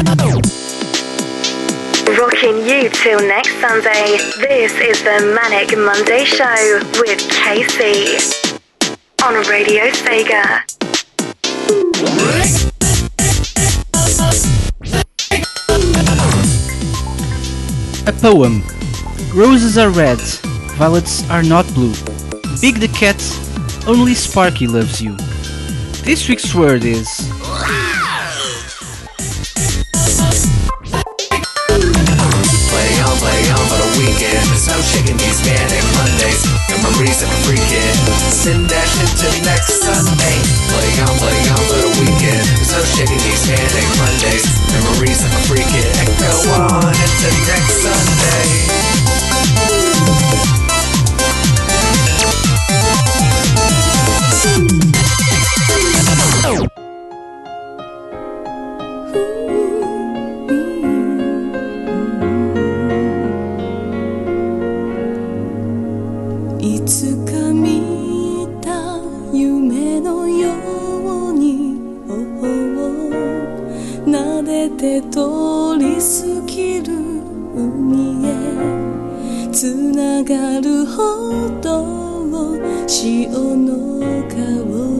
Rocking you till next Sunday. This is the Manic Monday Show with Casey on Radio Sega. A poem. Roses are red, violets are not blue. Big the cat, only Sparky loves you. This week's word is and freaking. Send that shit to next Sunday. Play on, play on for the weekend. So shaking these headache Mondays. Memories of a freaking. Go on into next Sunday. 通り過ぎる海へつながるほど潮の香り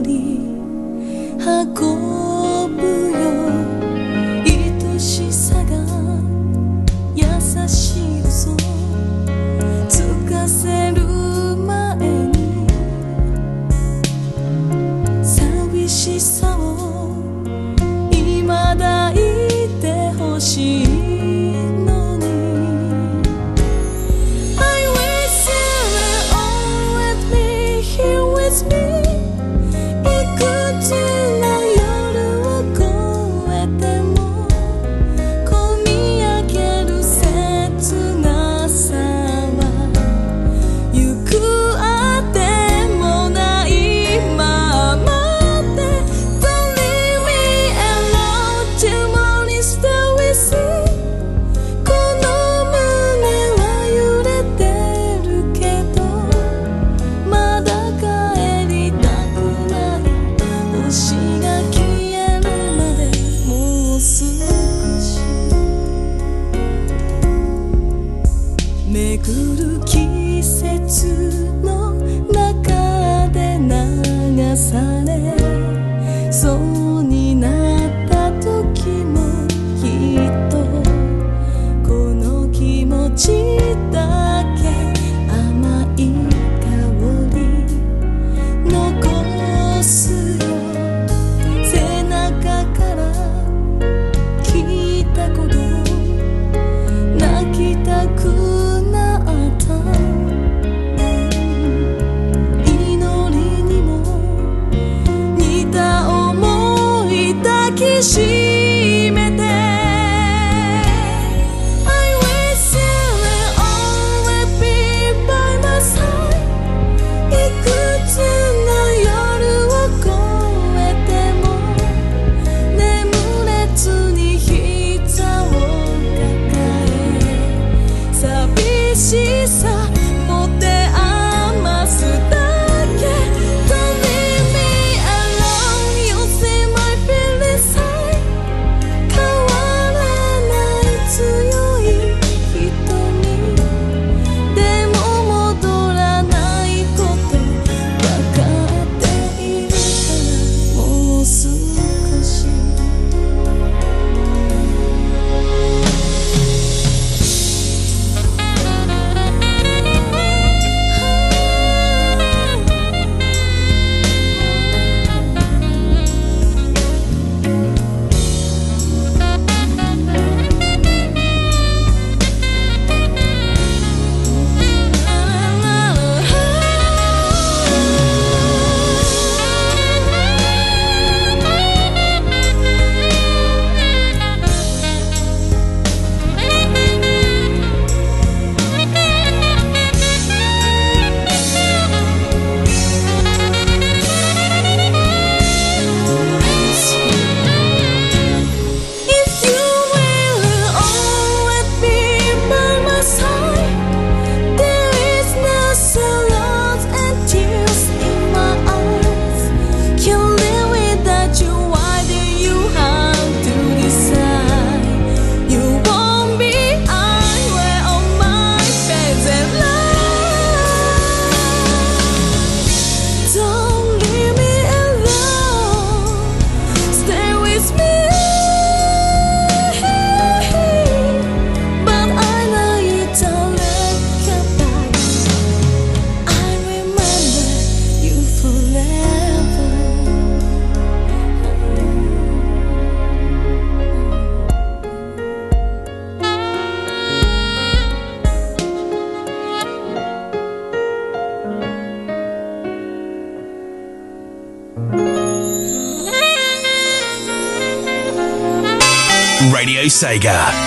Sega.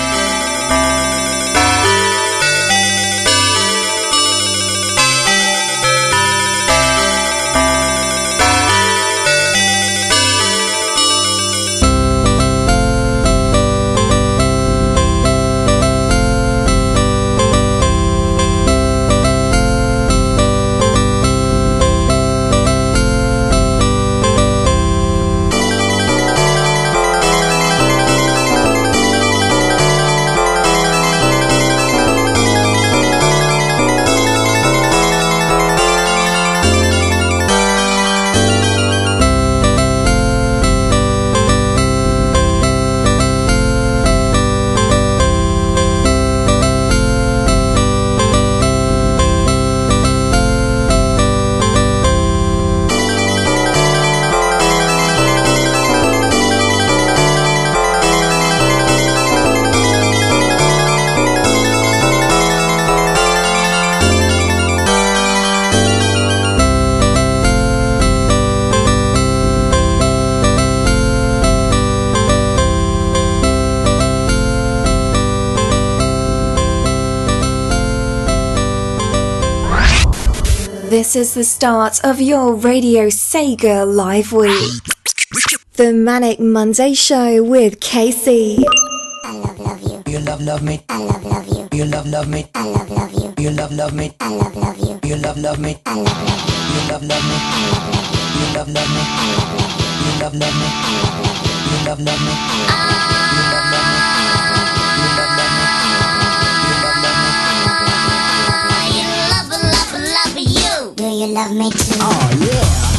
This is the start of your Radio Sega live week. The Manic Monday Show with Casey. I love love you. You love love me. I love love you. You love love me. I love love you. You love love me. I love love you. You love love me. I love love you. You love love me. I love love you. You love love me. I love love you. You love love me. I love love you. You love love me. I love love you. You. Love me too? Oh yeah.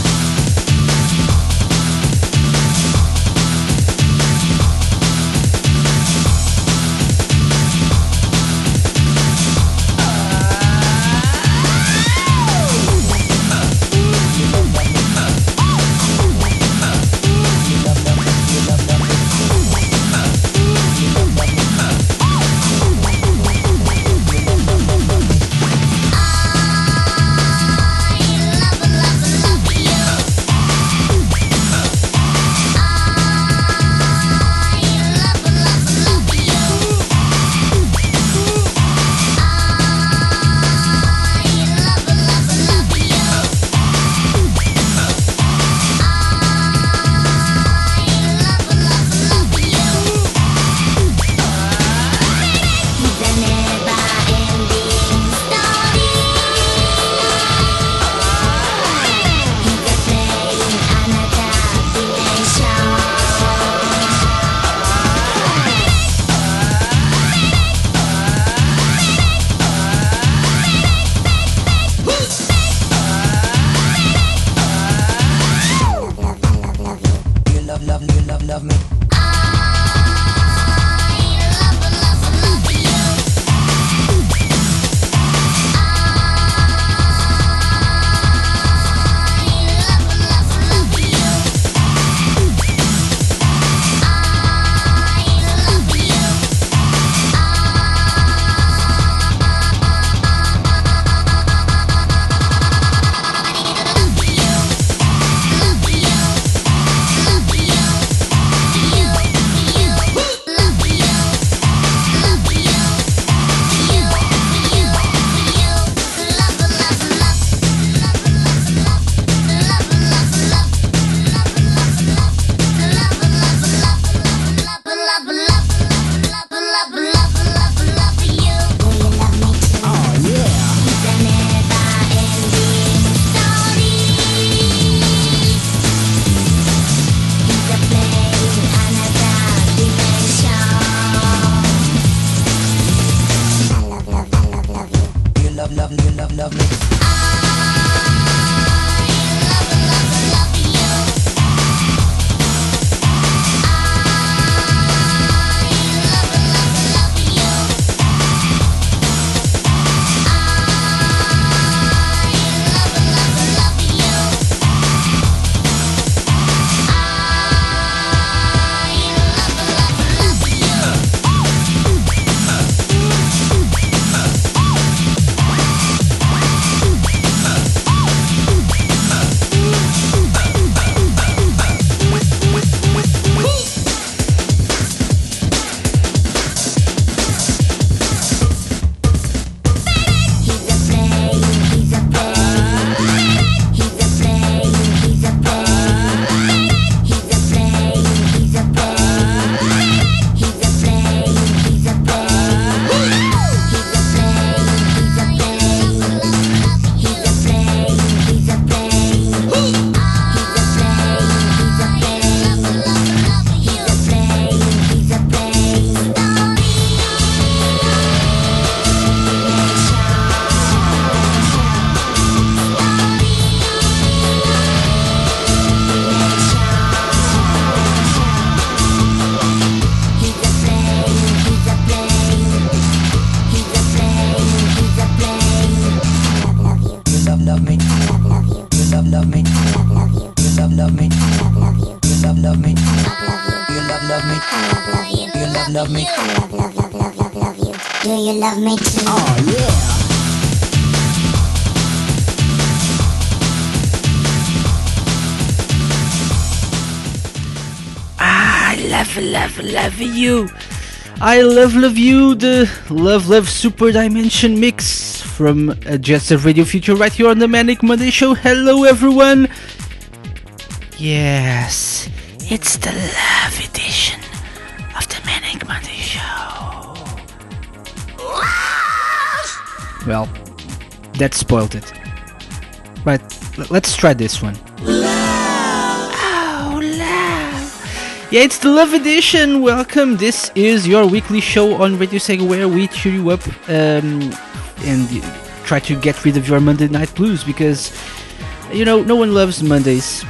Love me too? Oh yeah. I love, love, love you. I love, love you. The Love, Love Super Dimension mix from uh, Jet Set Radio Future right here on the Manic Monday Show. Hello, everyone. Yes, it's the Well, that spoiled it. Right, let's try this one. Oh, love. Yeah, it's the Love Edition. Welcome. This is your weekly show on Radio Sega where we cheer you up um, and try to get rid of your Monday night blues because, you know, no one loves Mondays.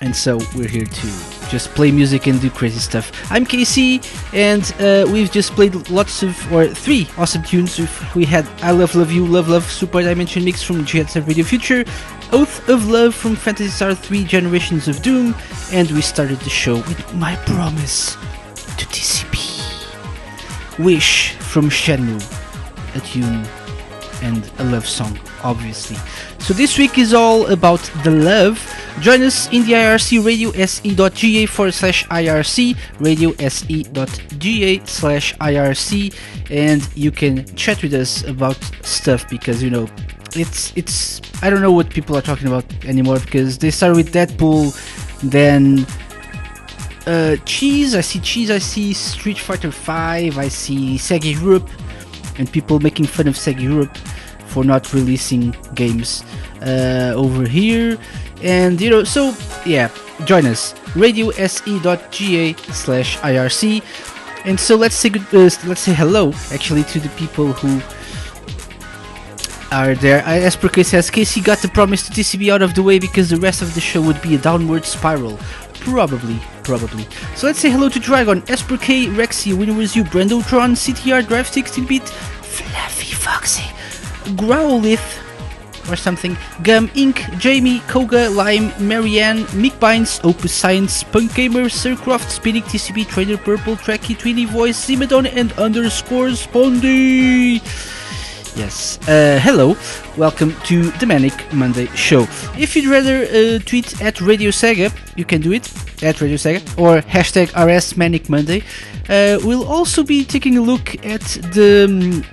And so we're here to just play music and do crazy stuff. I'm KC, and uh, we've just played lots of, or three awesome tunes. We've- had I Love Love You, Love Love Super Dimension Mix from Jet Set Radio Future, Oath of Love from Phantasy Star 3 Generations of Doom, and we started the show with My Promise to TCB. Wish from Shenmue, a tune and a love song, obviously. So this week is all about the love. Join us in the IRC radio se.ga forward slash IRC, radio se.ga slash IRC, and you can chat with us about stuff because you know it's it's I don't know what people are talking about anymore because they start with Deadpool, then uh, cheese. I see cheese. I see Street Fighter Five. I see Sega Europe, and people making fun of Sega Europe for not releasing games uh, over here. And you know, so yeah, join us. Radio se.ga slash irc. And so let's say good, uh, let's say hello actually to the people who are there. As per Chris says, Casey got the promise to TCB out of the way because the rest of the show would be a downward spiral. Probably, probably. So let's say hello to Dragon, Esper K, Rexy, Winner You, Brendotron, CTR, Drive 16-bit, Fluffy Foxy, Growlith, or something, Gum Inc., Jamie, Koga, Lime, Marianne, Mick Bynes, Opus Science, Punk Gamer, Sircroft, Spinning TCB, Trader Purple, Tracky, Tweeny Voice, Zimedon, and underscore Spondy. Yes. Uh, hello. Welcome to the Manic Monday Show. If you'd rather uh, tweet at Radio Sega, you can do it at Radio Sega or hashtag RS Manic Monday. Uh, we'll also be taking a look at the um,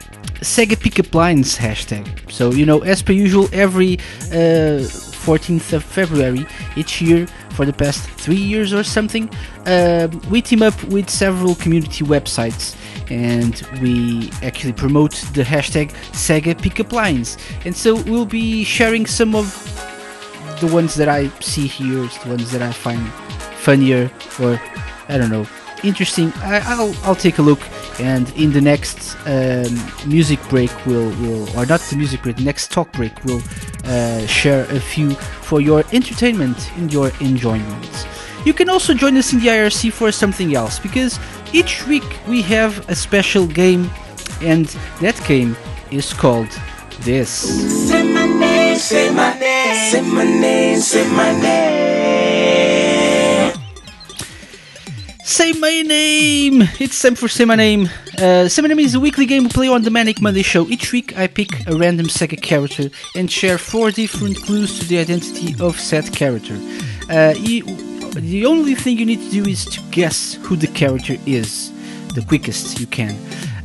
Sega Pickup Lines hashtag. So, you know, as per usual, every uh, 14th of February each year for the past three years or something, uh, we team up with several community websites and we actually promote the hashtag Sega Pickup Lines. And so we'll be sharing some of the ones that I see here, the ones that I find funnier or I don't know interesting. I, I'll I'll take a look, and in the next um, music break, we'll will or not the music break, next talk break, we'll uh, share a few for your entertainment and your enjoyment. You can also join us in the IRC for something else because each week we have a special game, and that game is called this. Say my name, say my name, say my name, say my name. Say my name! It's time for Say My Name. Uh, Say My Name is a weekly game we play on the Manic Monday show. Each week I pick a random Sega character and share four different clues to the identity of said character. Uh, the only thing you need to do is to guess who the character is, the quickest you can.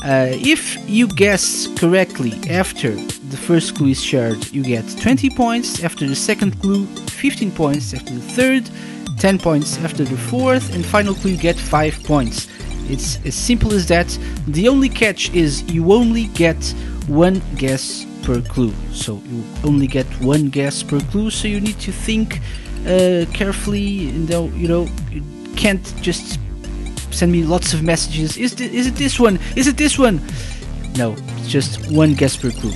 Uh, if you guess correctly after the first clue is shared, you get 20 points. After the second clue, 15 points. After the third, 10 points after the fourth and final clue you get 5 points. It's as simple as that. The only catch is you only get one guess per clue. So you only get one guess per clue so you need to think uh, carefully and you know you can't just send me lots of messages. Is, thi- is it this one? Is it this one? No it's just one guess per clue.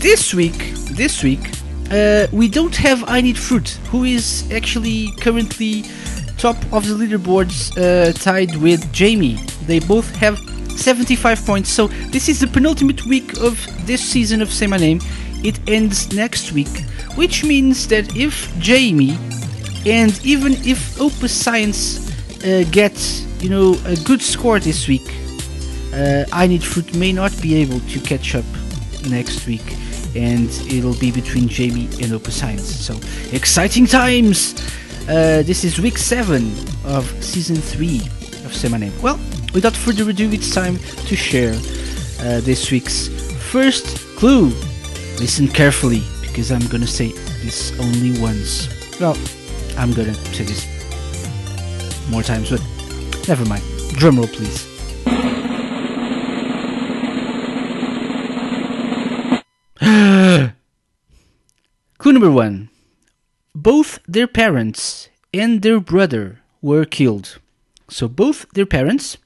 This week this week uh, we don't have I Need Fruit, who is actually currently top of the leaderboards, uh, tied with Jamie. They both have 75 points. So this is the penultimate week of this season of Say My Name. It ends next week, which means that if Jamie and even if Opus Science uh, get you know, a good score this week. Uh, I Need Fruit may not be able to catch up next week, and it'll be between Jamie and Opus Science. So, exciting times! Uh, this is week 7 of season 3 of Say My Name. Well, without further ado, it's time to share uh, this week's first clue. Listen carefully because I'm gonna say this only once. Well, I'm gonna say this more times, but never mind. Drumroll, please. Number one. Both their parents and their brother were killed. So both their parents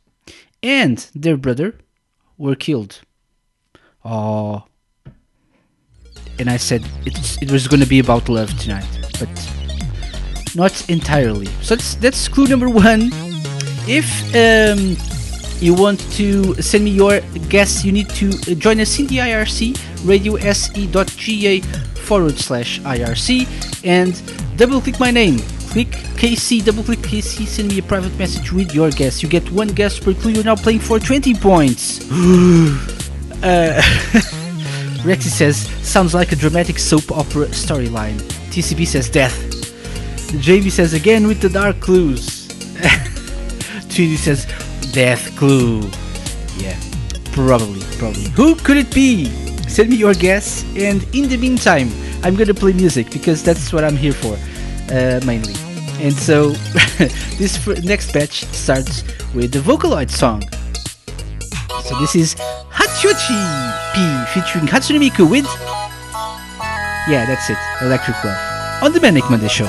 and their brother were killed. Oh. And I said it was going to be about love tonight, but not entirely. So that's, that's clue number one. If um, you want to send me your guess, you need to uh, join us in the IRC, radiose.ga forward slash IRC, and double click my name. Click KC, double click KC, send me a private message with your guess. You get one guess per clue. You're now playing for 20 points. uh, Rexy says, sounds like a dramatic soap opera storyline. TCB says, death. JV says, again with the dark clues. Trini says, death clue. Yeah, probably, probably. Who could it be? Send me your guess, and in the meantime, I'm gonna play music because that's what I'm here for, uh, mainly. And so, this fir- next batch starts with the Vocaloid song. So this is Hachioji P featuring Hatsune Miku with Yeah, that's it. Electric Love. On the Manic Monday show.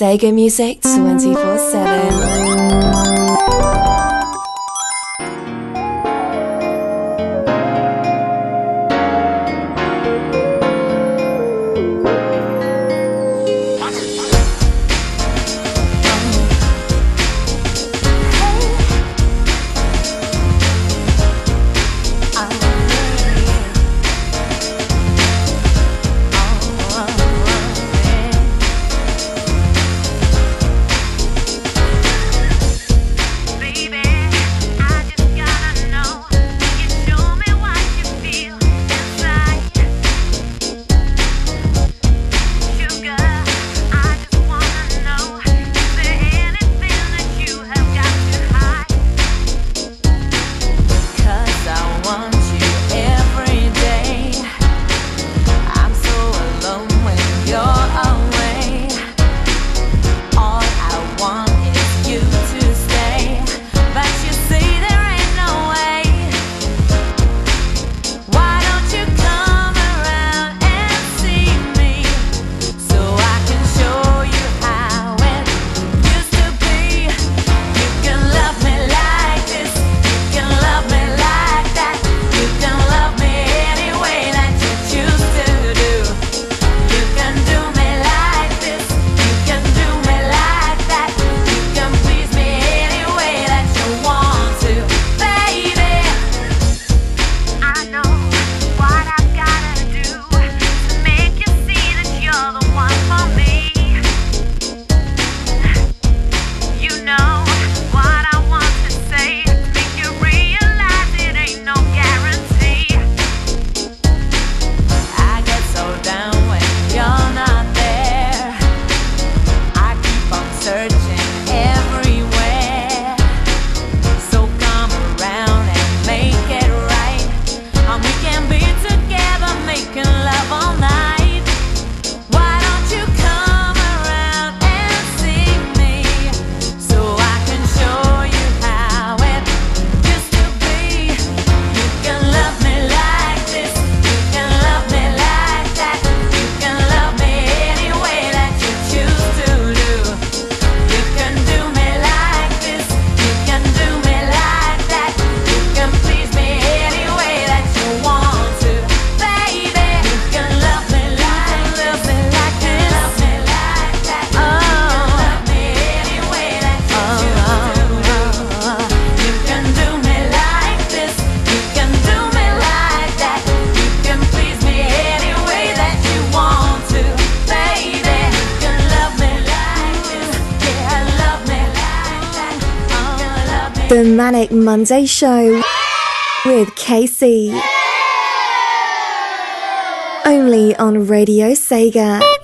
Sega music 24 7. Monday Show with Casey. Only on Radio Sega.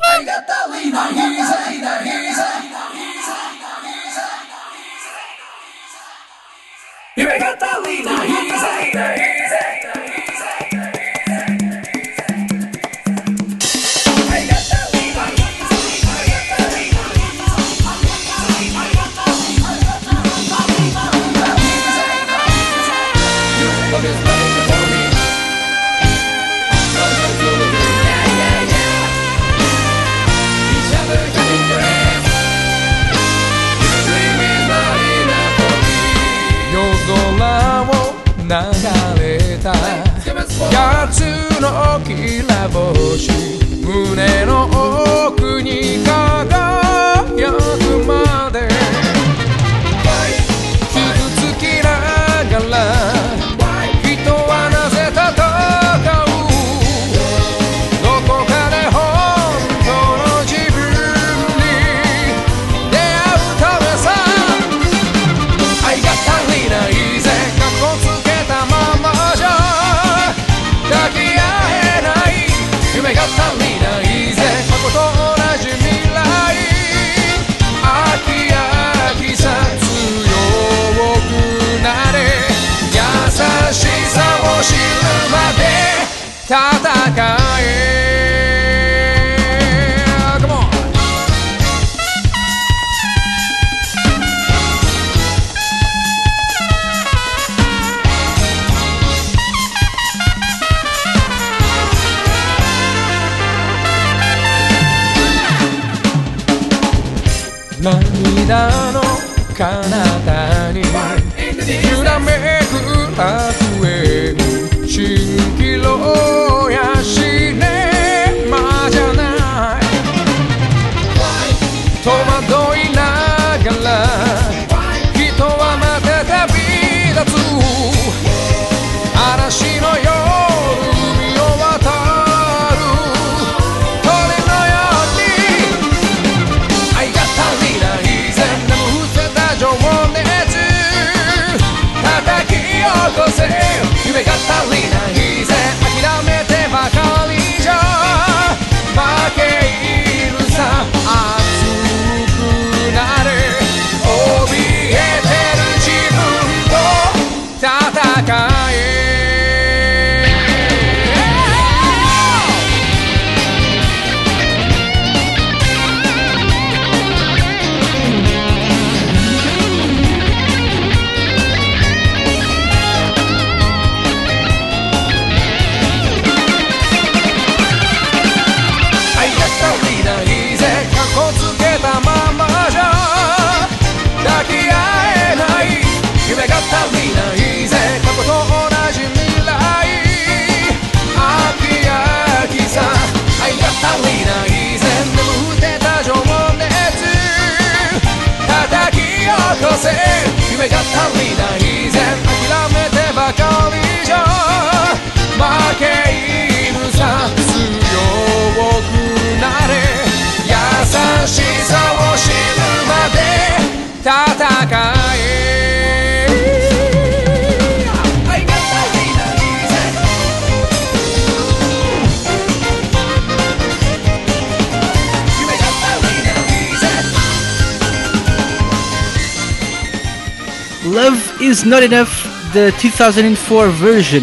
Not Enough, the 2004 version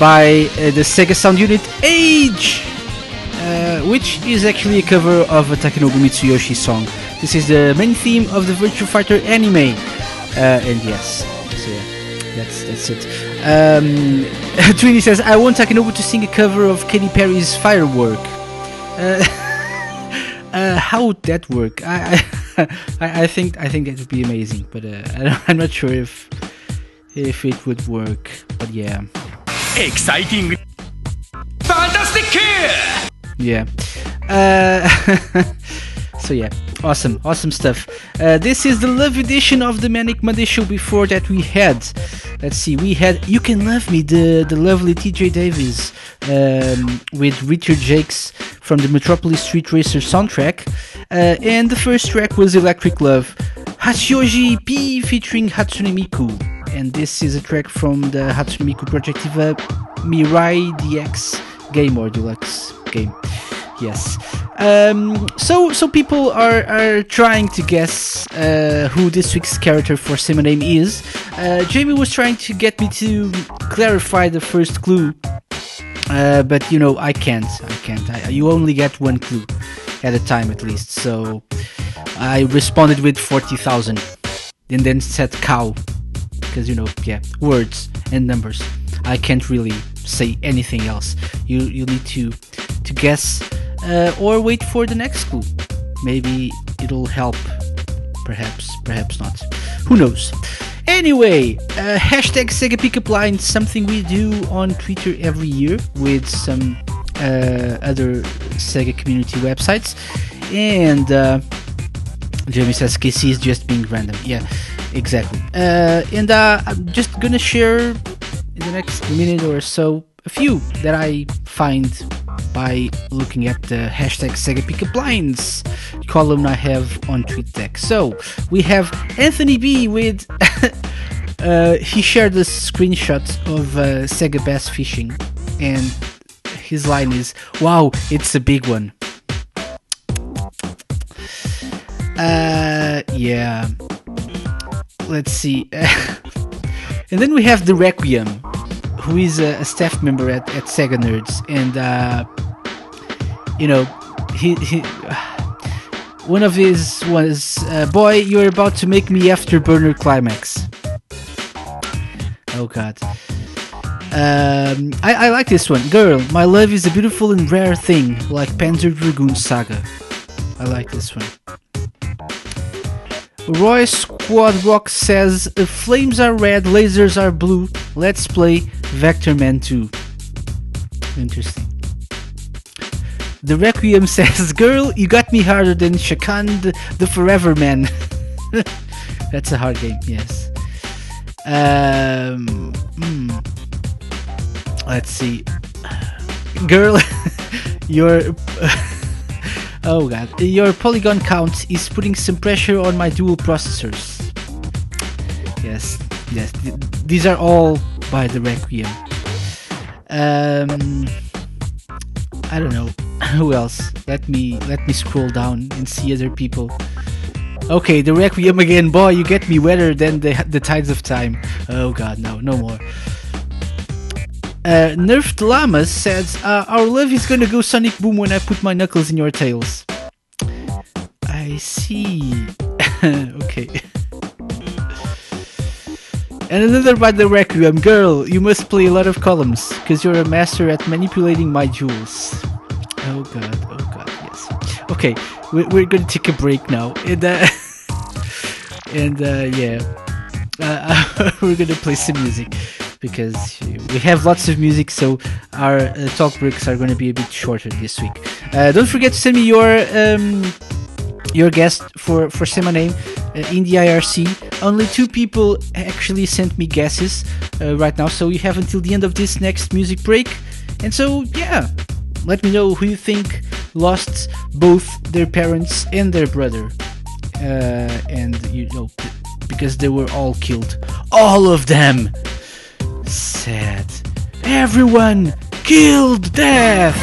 by uh, the Sega Sound Unit Age, uh, which is actually a cover of a Takenobu Mitsuyoshi song. This is the main theme of the Virtua Fighter anime, uh, and yes, so yeah, that's that's it. Um, Trini says, "I want Takenobu to sing a cover of Katy Perry's Firework." Uh, uh, how would that work? I, I, I, I think I think that would be amazing, but uh, I'm not sure if if it would work. But yeah, exciting, fantastic! Yeah. Uh, so yeah, awesome, awesome stuff. Uh, this is the love edition of the Manic Monday show. Before that, we had, let's see, we had "You Can Love Me," the the lovely T.J. Davis um, with Richard Jacques from the Metropolis Street Racer soundtrack, uh, and the first track was "Electric Love," Hachioji P featuring Hatsune Miku, and this is a track from the Hatsune Miku Project DIVA Mirai DX game or deluxe game. Yes. Um, so so people are, are trying to guess uh, who this week's character for Say My Name is. Uh, Jamie was trying to get me to clarify the first clue, uh, but you know I can't. I can't. I, you only get one clue at a time at least. So I responded with forty thousand, and then said cow because you know yeah words and numbers. I can't really say anything else. You you need to to guess uh, or wait for the next clue. Maybe it'll help. Perhaps, perhaps not. Who knows? Anyway, uh, hashtag Sega Pickup Line, something we do on Twitter every year with some uh, other Sega community websites. And uh, Jamie says KC is just being random. Yeah, exactly. Uh, and uh, I'm just gonna share in the next minute or so a few that I find by looking at the hashtag Sega Pickup Lines column I have on TweetDeck. So we have Anthony B with. uh, he shared a screenshot of uh, Sega Bass Fishing, and his line is, "Wow, it's a big one." Uh, yeah. Let's see. and then we have the Requiem, who is a, staff member at, at Sega Nerds, and uh, you know, he he. One of his was, uh, "Boy, you're about to make me After Burner climax." Oh God. Um, I, I like this one. Girl, my love is a beautiful and rare thing, like Panzer Dragoon Saga. I like this one. Roy Squad Rock says "Uh, flames are red, lasers are blue. Let's play Vectorman 2. Interesting. The Requiem says, Girl, you got me harder than Shakand the Forever Man. That's a hard game, yes. Um, hmm. Let's see. Girl, your. oh god. Your polygon count is putting some pressure on my dual processors. Yes, yes. th- these are all by the Requiem. Um. I don't know who else. Let me let me scroll down and see other people. Okay, the Requiem again, boy. You get me wetter than the the tides of time. Oh God, no, no more. Uh, Nerfed Llamas says, uh, "Our love is gonna go Sonic Boom when I put my knuckles in your tails." I see. okay. And another by the Requiem girl. You must play a lot of columns because you're a master at manipulating my jewels. Oh god, oh god, yes. Okay, we're, we're gonna take a break now, and uh, and uh, yeah, uh, we're gonna play some music because we have lots of music, so our uh, talk breaks are gonna be a bit shorter this week. Uh, don't forget to send me your um, your guest for for say my name uh, in the IRC. Only two people actually sent me guesses uh, right now, so you have until the end of this next music break. And so yeah, let me know who you think lost both their parents and their brother, uh, and you know because they were all killed, all of them. Sad. Everyone killed death.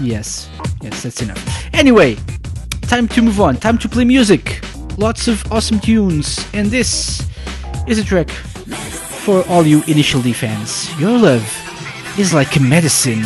Yes, yes, that's enough. Anyway, time to move on. Time to play music. Lots of awesome tunes, and this is a track for all you Initial D fans. Your love is like a medicine.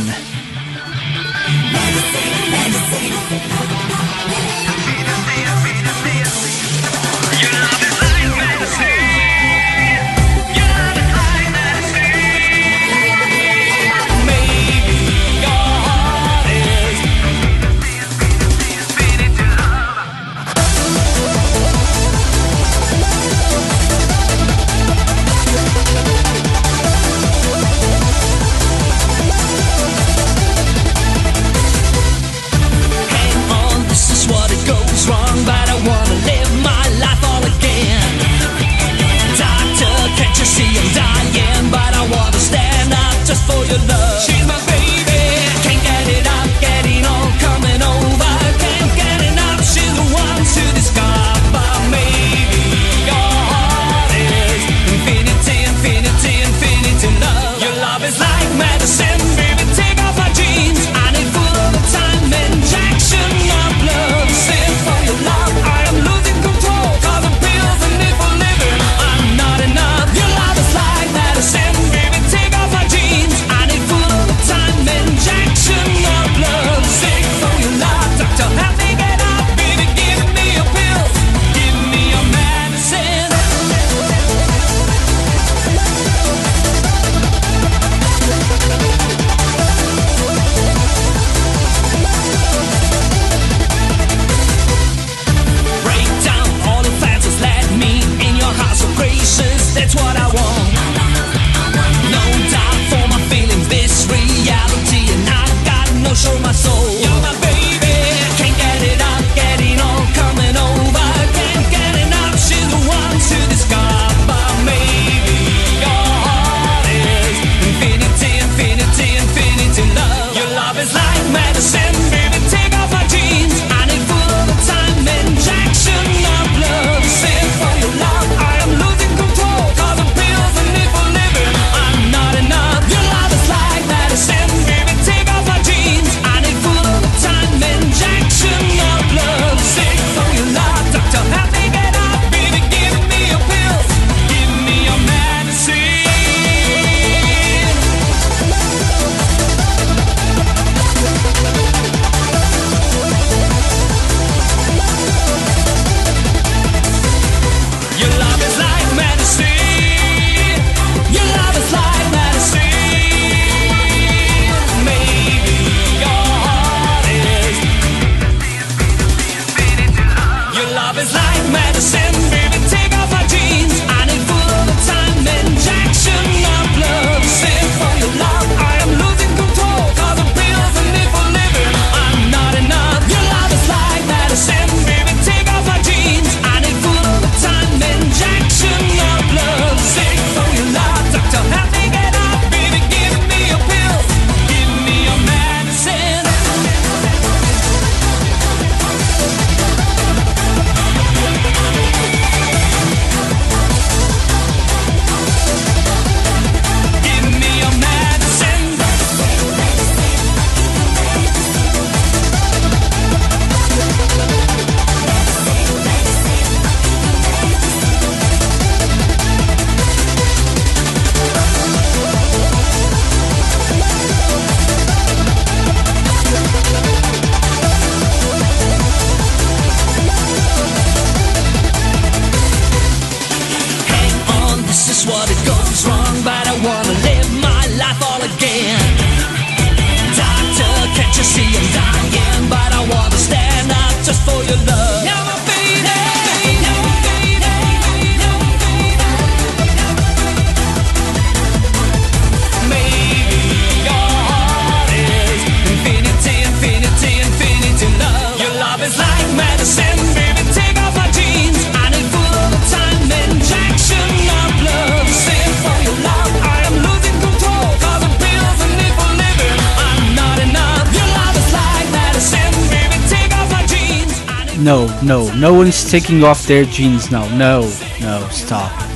Taking off their jeans now. No, no, stop.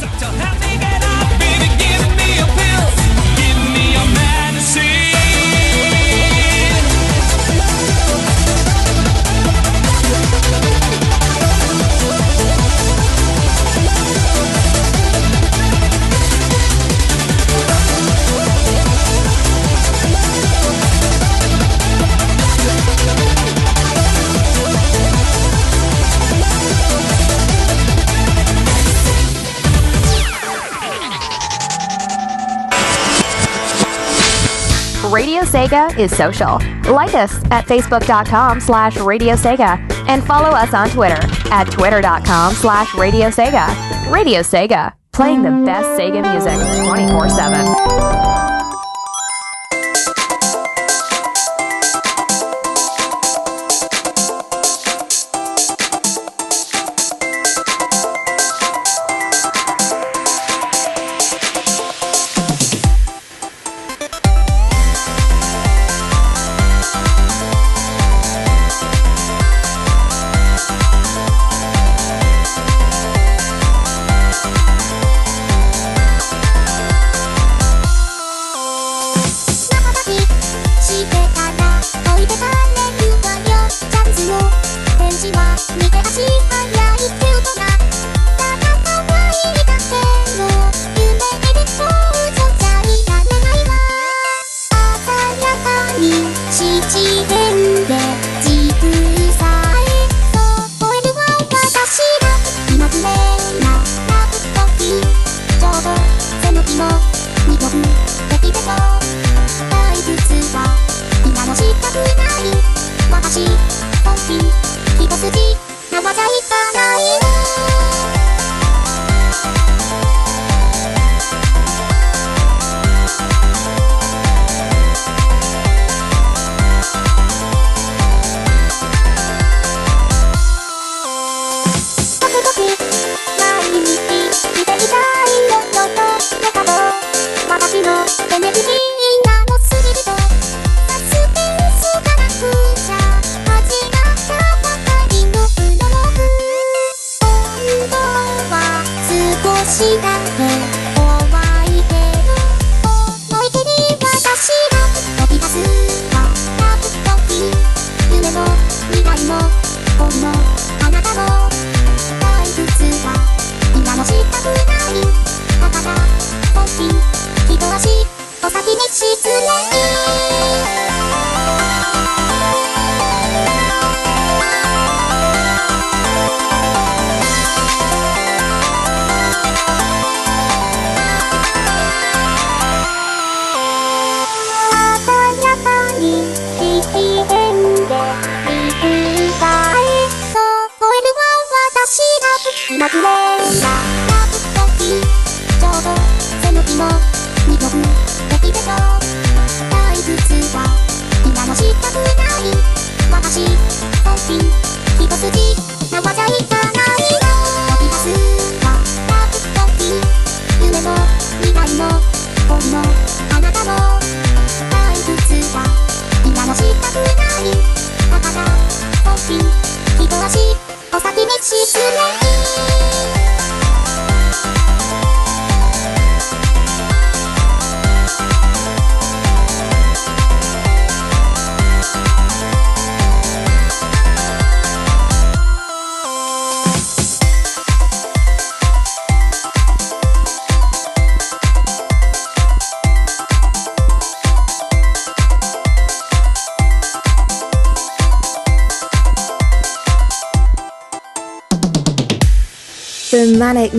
Sega is social. Like us at facebook.com slash Radio Sega and follow us on Twitter at twitter.com slash Radio Sega. Radio Sega, playing the best Sega music 24 7.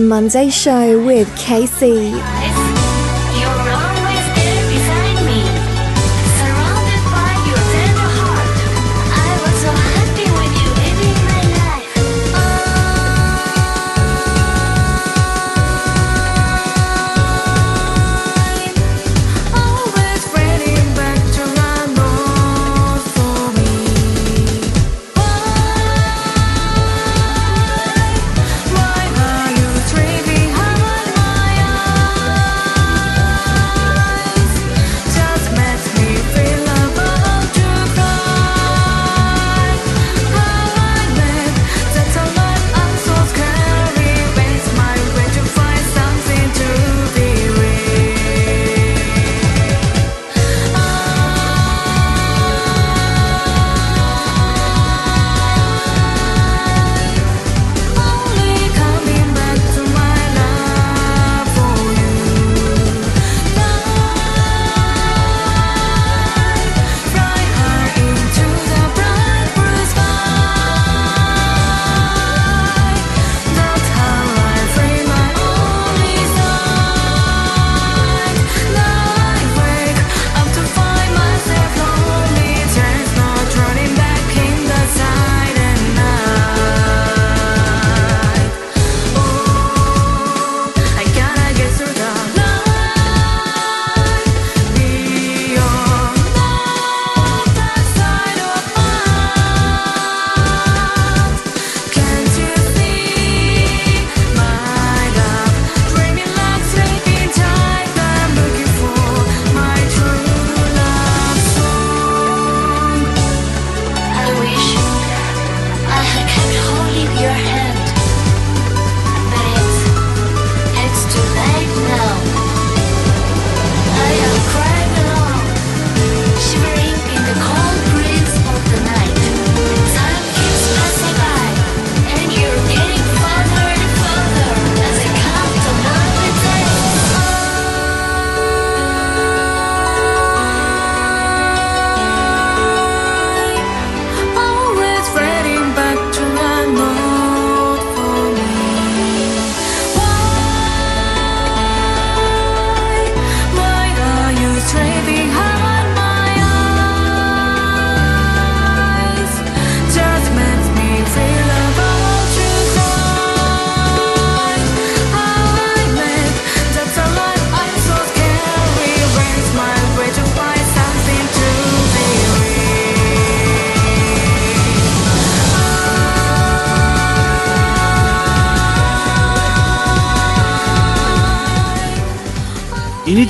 Monday Show with Casey.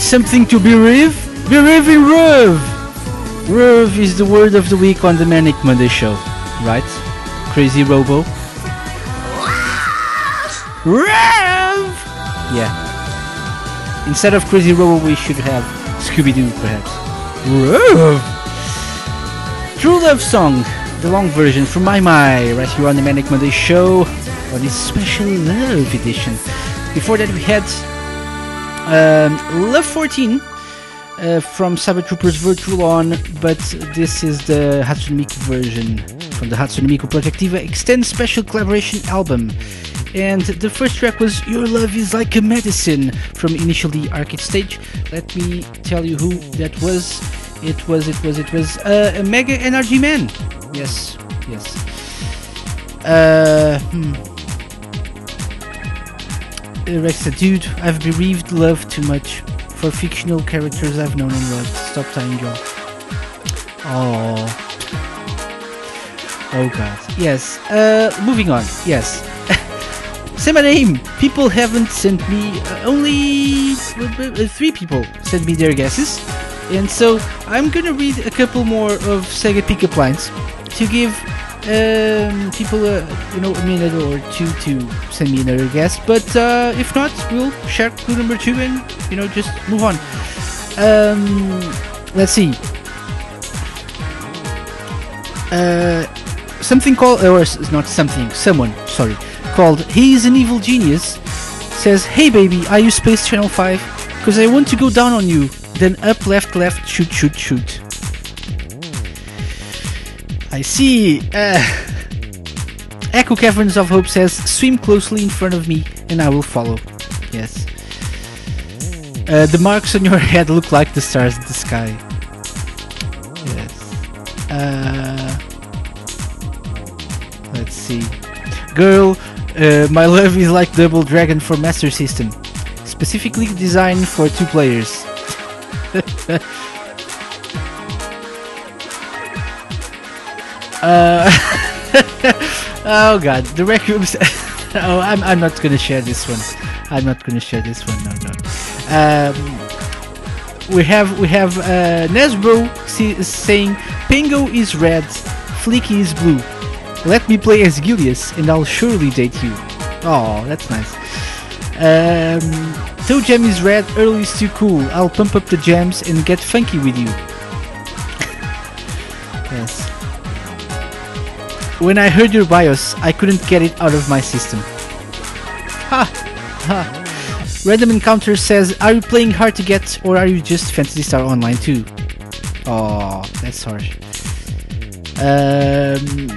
Something to be rev? Be revving rev! Rev is the word of the week on the Manic Monday show, right? Crazy Robo. Rev! Yeah. Instead of Crazy Robo, we should have Scooby Doo, perhaps. Rev! True Love Song, the long version from My My, right here on the Manic Monday show, on this special Love edition. Before that, we had um, Love 14 uh, from Cyber Troopers Virtual On, but this is the Hatsune Miku version from the Hatsune Miku Project DIVA Extend Special Collaboration album. And the first track was Your Love is Like a Medicine from Initial D Arcade Stage. Let me tell you who that was. It was, it was, it was uh, a Mega NRG Man. Yes, yes. Uh, hmm. Dude, I've bereaved love too much for fictional characters I've known and loved. Stop tying jaw. Oh. Oh god. Yes. Uh, moving on. Yes. Say my name. People haven't sent me. Uh, only uh, three people sent me their guesses, and so I'm gonna read a couple more of Sega pickup lines to give um, people a you know a minute or two to send me another guess. But uh, if not, we'll share clue number two and you know just move on. Um, let's see. Uh, something called or s- not something someone sorry called he's an evil genius says hey baby are you space channel 5 because i want to go down on you then up left left shoot shoot shoot i see uh, echo caverns of hope says swim closely in front of me and i will follow yes uh, the marks on your head look like the stars in the sky yes uh, Let's see. Girl, uh, my love is like Double Dragon for Master System. Specifically designed for two players. uh, oh god, the rec rooms. oh, I'm, I'm not gonna share this one. I'm not gonna share this one. No, no. Um, we have we have uh, Nesbro see, saying Pingo is red, Fleeky is blue. Let me play as Gilius and I'll surely date you. Oh, that's nice. Um, ToeJam is red, early is too cool. I'll pump up the jams and get funky with you. yes. When I heard your BIOS, I couldn't get it out of my system. Ha! Ha! Random Encounter says, Are you playing hard to get or are you just Phantasy Star Online too? Oh, that's harsh. Um,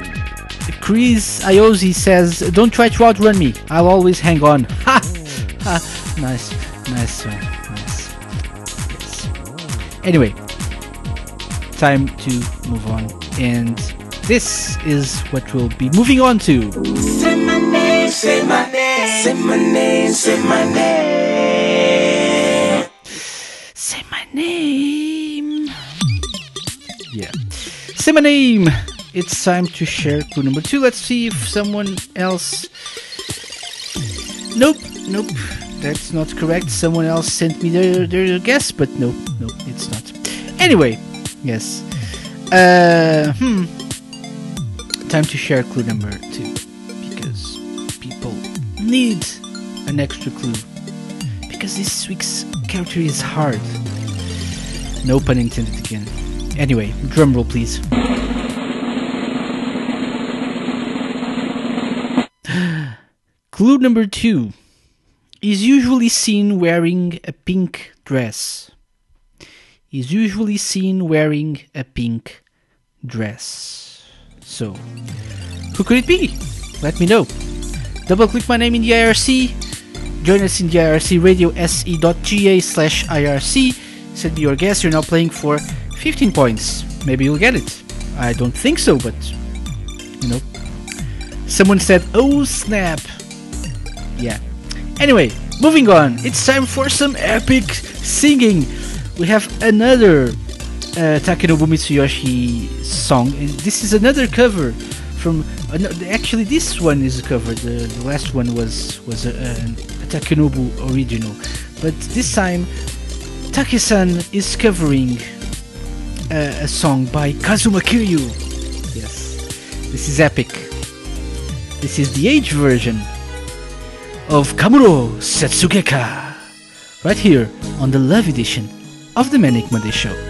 Chris Iozi says, "Don't try to outrun me. I'll always hang on." Ha! ha. Nice, nice one, nice. Yes. Anyway, time to move on, and this is what we'll be moving on to. Say my name, say my name, say my name, say my name. Say my name. Yeah. Say my name. It's time to share clue number two. Let's see if someone else. Nope, nope. That's not correct. Someone else sent me their, their guess, but nope, nope, it's not. Anyway, yes. Uh, hmm. Time to share clue number two. Because people need an extra clue. Because this week's character is hard. No pun intended again. Anyway, drum roll please. Clue number two is usually seen wearing a pink dress. Is usually seen wearing a pink dress. So, who could it be? Let me know. Double click my name in the IRC. Join us in the IRC radio se.ga slash IRC. Send me your guess. You're now playing for 15 points. Maybe you'll get it. I don't think so, but you know. Someone said, oh snap. Yeah. Anyway, moving on. It's time for some epic singing. We have another uh, Takenobu Mitsuyoshi song. And This is another cover from. Uh, no, actually, this one is a cover. The, the last one was was a, a, a Takenobu original, but this time Take-san is covering uh, a song by Kazuma Kiryu. Yes, this is epic. This is the age version of Kamuro Setsugekka. Right here on the Love Edition of the Manic Monday Show.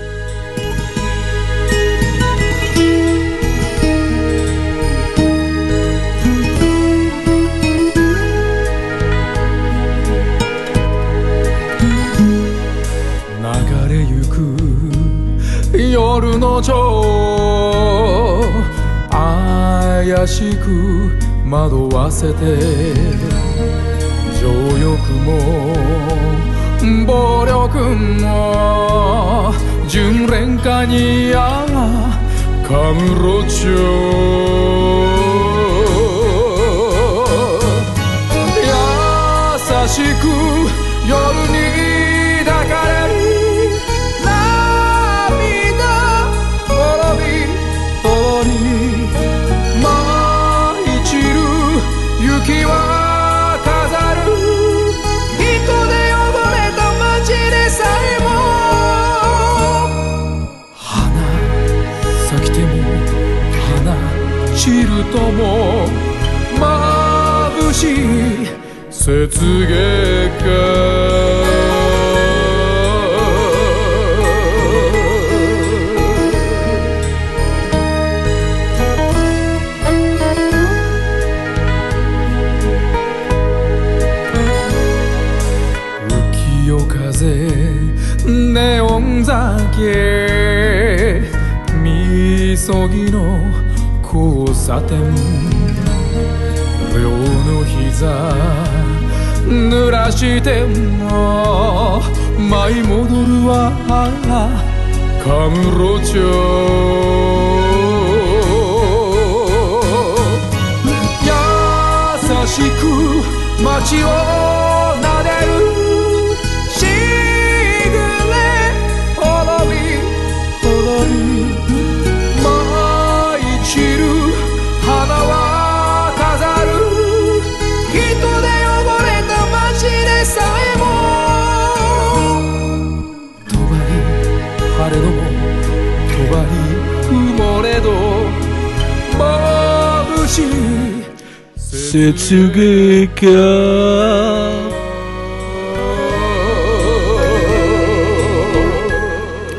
怪しく惑わせて情欲も暴力も純恋歌にあカムロ町優しく夜とも眩しい雪月花交差点両の膝濡らしても舞い戻るわカムロ町。優しく街を Setsuge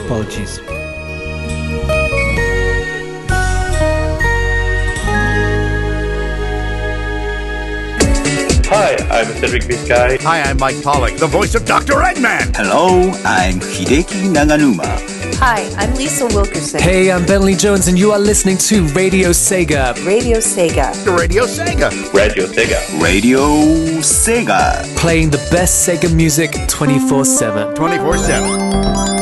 Apologies. Hi, I'm Cedric Biscay. Hi, I'm Mike Pollock, the voice of Dr. Eggman. Hello, I'm Hideki Naganuma. Hi, I'm Lisa Wilkerson. Hey, I'm Bentley Jones, and you are listening to Radio Sega. Radio Sega. Radio Sega. Radio Sega. Radio Sega. Playing the best Sega music 24 7. 24 7.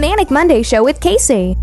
Manic Monday Show with Casey.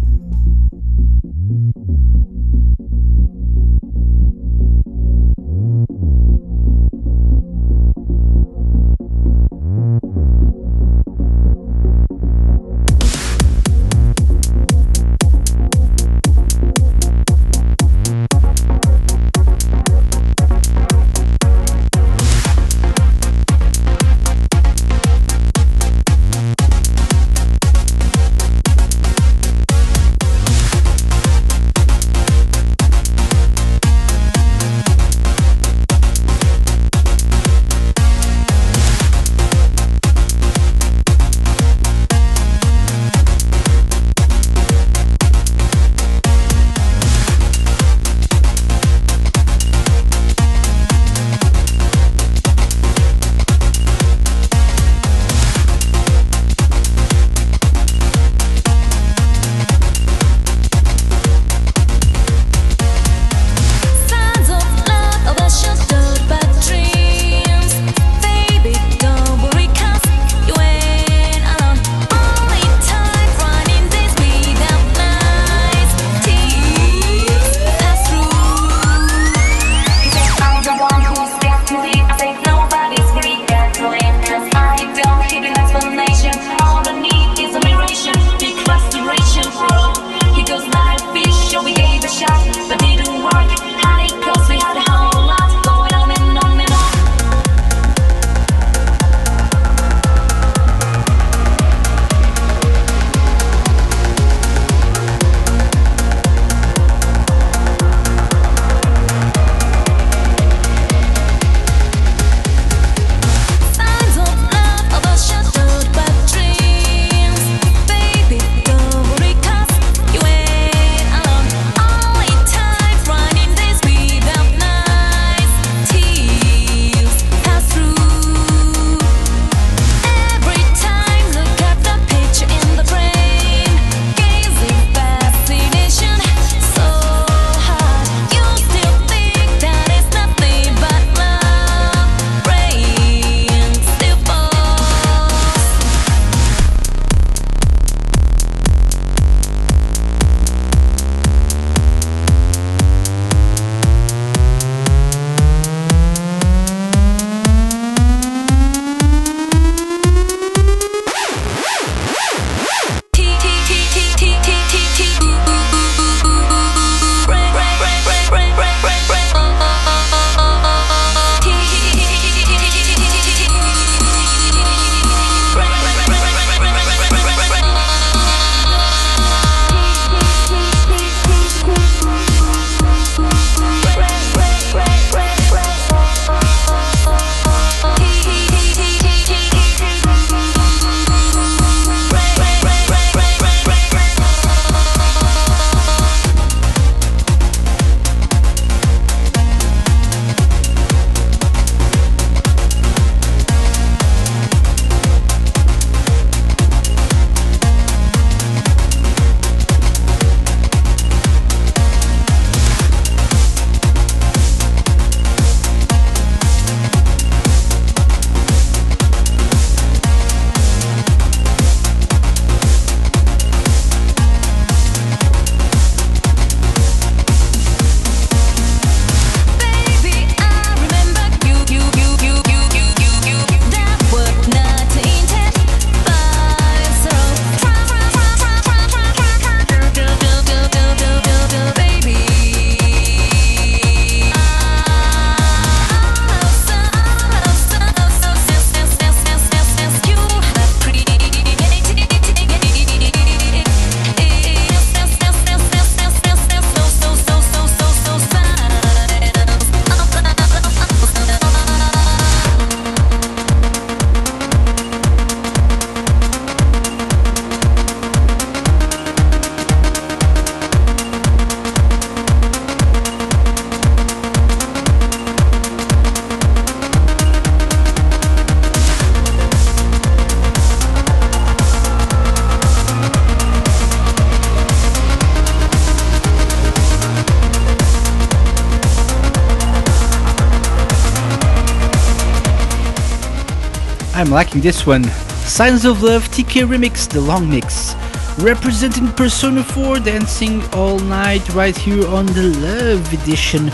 I'm liking this one. Signs of Love TK Remix, the long mix. representing Persona 4, dancing all night right here on the Love edition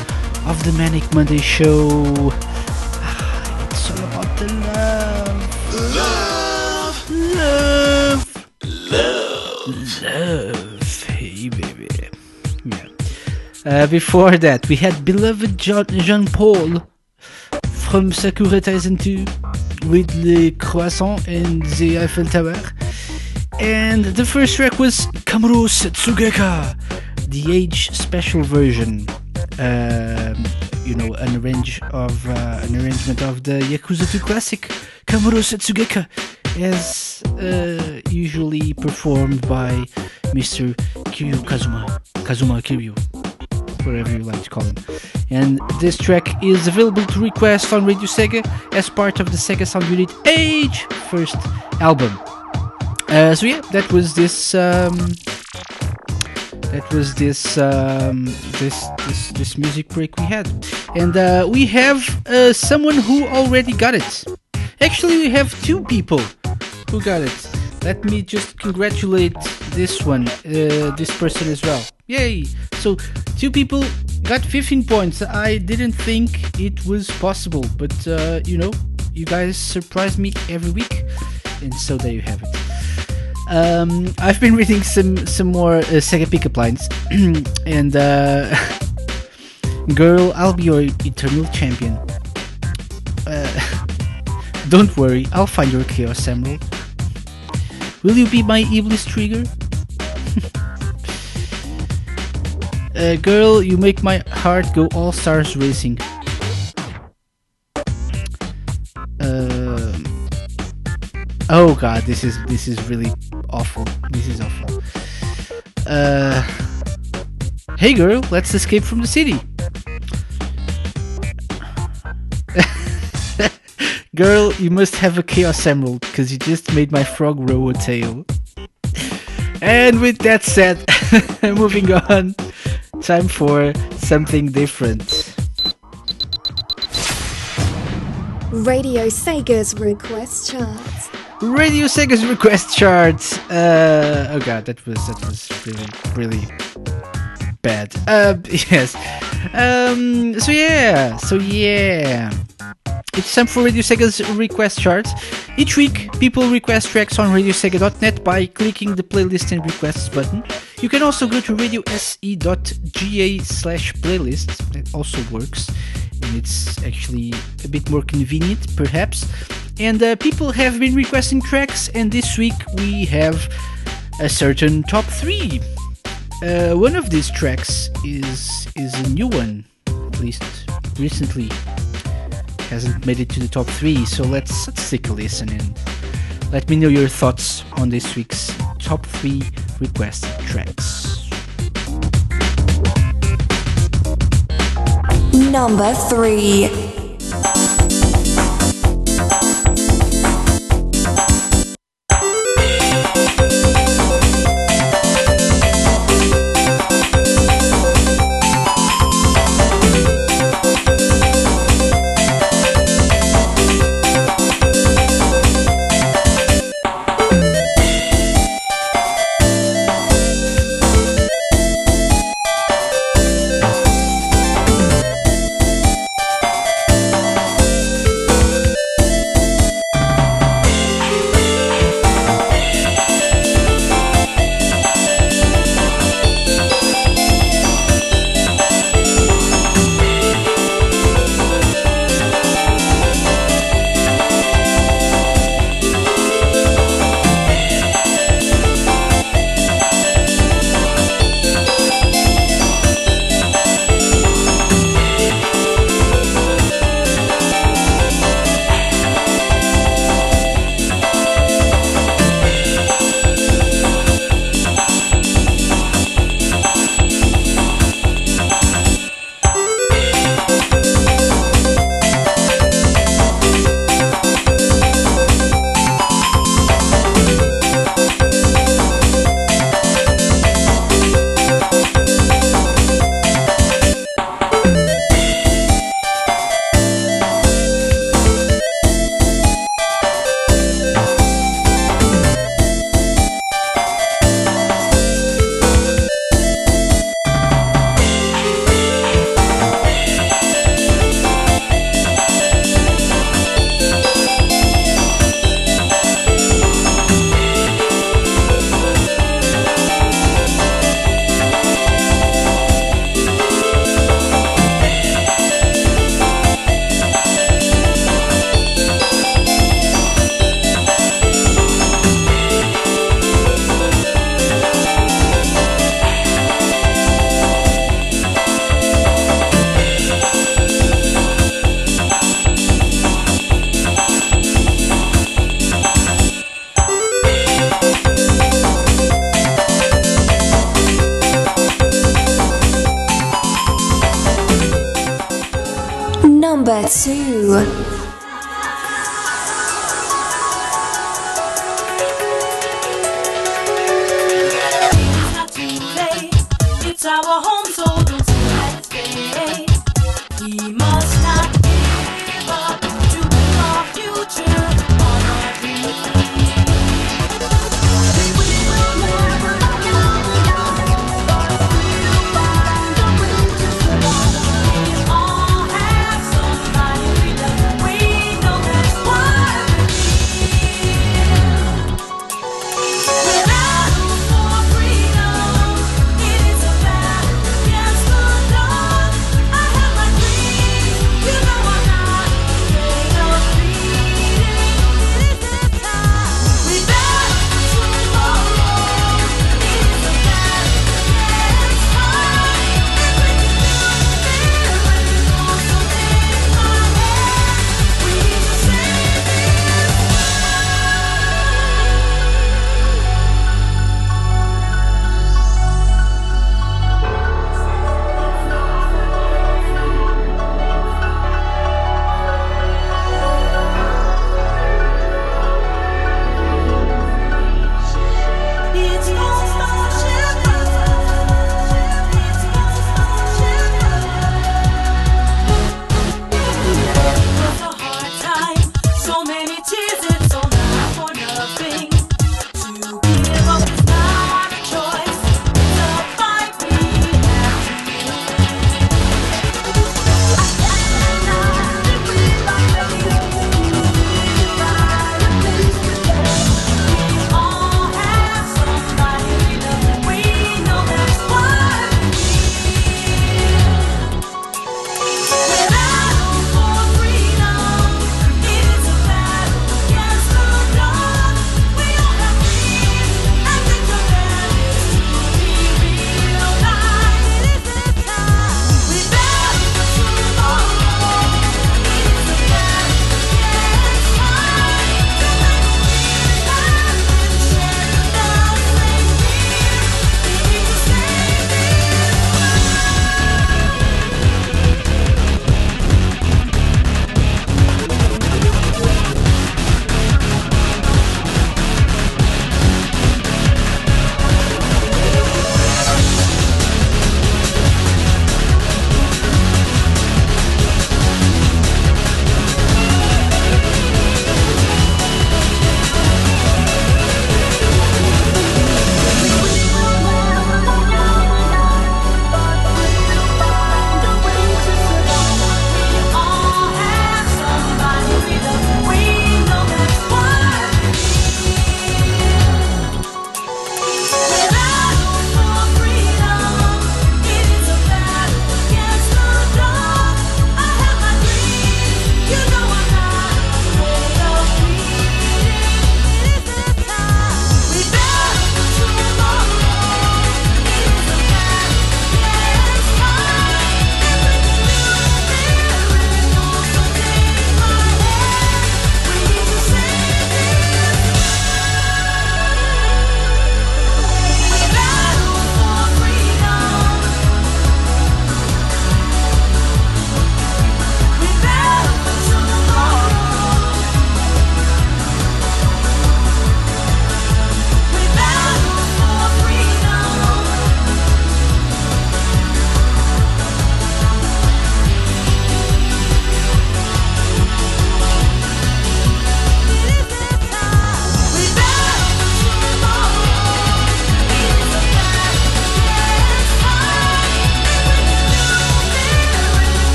of the Manic Monday Show. Ah, It's all about the love. Love. Love. Love. Hey, baby. Yeah. Uh, before that, we had beloved Jean Paul from Sakura Taisen 2 with the croissant and the Eiffel Tower. And the first track was Kamuro Setsugekka, the age special version. Um, you know, an arrange of uh, an arrangement of the Yakuza 2 classic Kamuro Setsugekka, as uh, usually performed by Mr. Kiryu Kazuma, Kazuma Kiryu, whatever you like to call him. And this track is available to request on Radio Sega as part of the Sega Sound Unit Age first album. Uh, so yeah, that was this. Um, that was this um, this this this music break we had, and uh, we have uh, someone who already got it. Actually, we have two people who got it. Let me just congratulate this one, uh, this person as well. Yay! So two people got 15 points. I didn't think it was possible, but uh, you know, you guys surprise me every week, and so there you have it. Um, I've been reading some some more uh, Sega pickup lines, and uh, girl, I'll be your eternal champion. Uh, don't worry, I'll find your Chaos Emerald. Will you be my Iblis trigger? uh, girl, you make my heart go all stars racing. Um, oh god, this is this is really awful. This is awful. Uh, hey girl, let's escape from the city. Girl, you must have a Chaos Emerald because you just made my frog grow a tail. And with that said, moving on, time for something different. Radio Sega's request charts. Radio Sega's request charts. Uh, oh god, that was that was really really bad. Uh, yes. Um. So yeah. So yeah. It's time for Radio Sega's request charts. Each week, people request tracks on RadioSega.net by clicking the playlist and requests button. You can also go to radiose.ga slash playlists. That also works, and it's actually a bit more convenient, perhaps. And uh, people have been requesting tracks, and this week we have a certain top three. Uh, one of these tracks is is a new one, at least recently hasn't made it to the top three. So let's let's take a listen and let me know your thoughts on this week's top three requested tracks. Number three.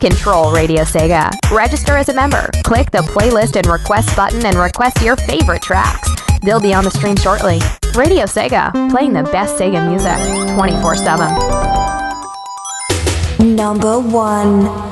control Radio Sega. Register as a member. Click the playlist and request button and request your favorite tracks. They'll be on the stream shortly. Radio Sega, playing the best Sega music 24 7. Number 1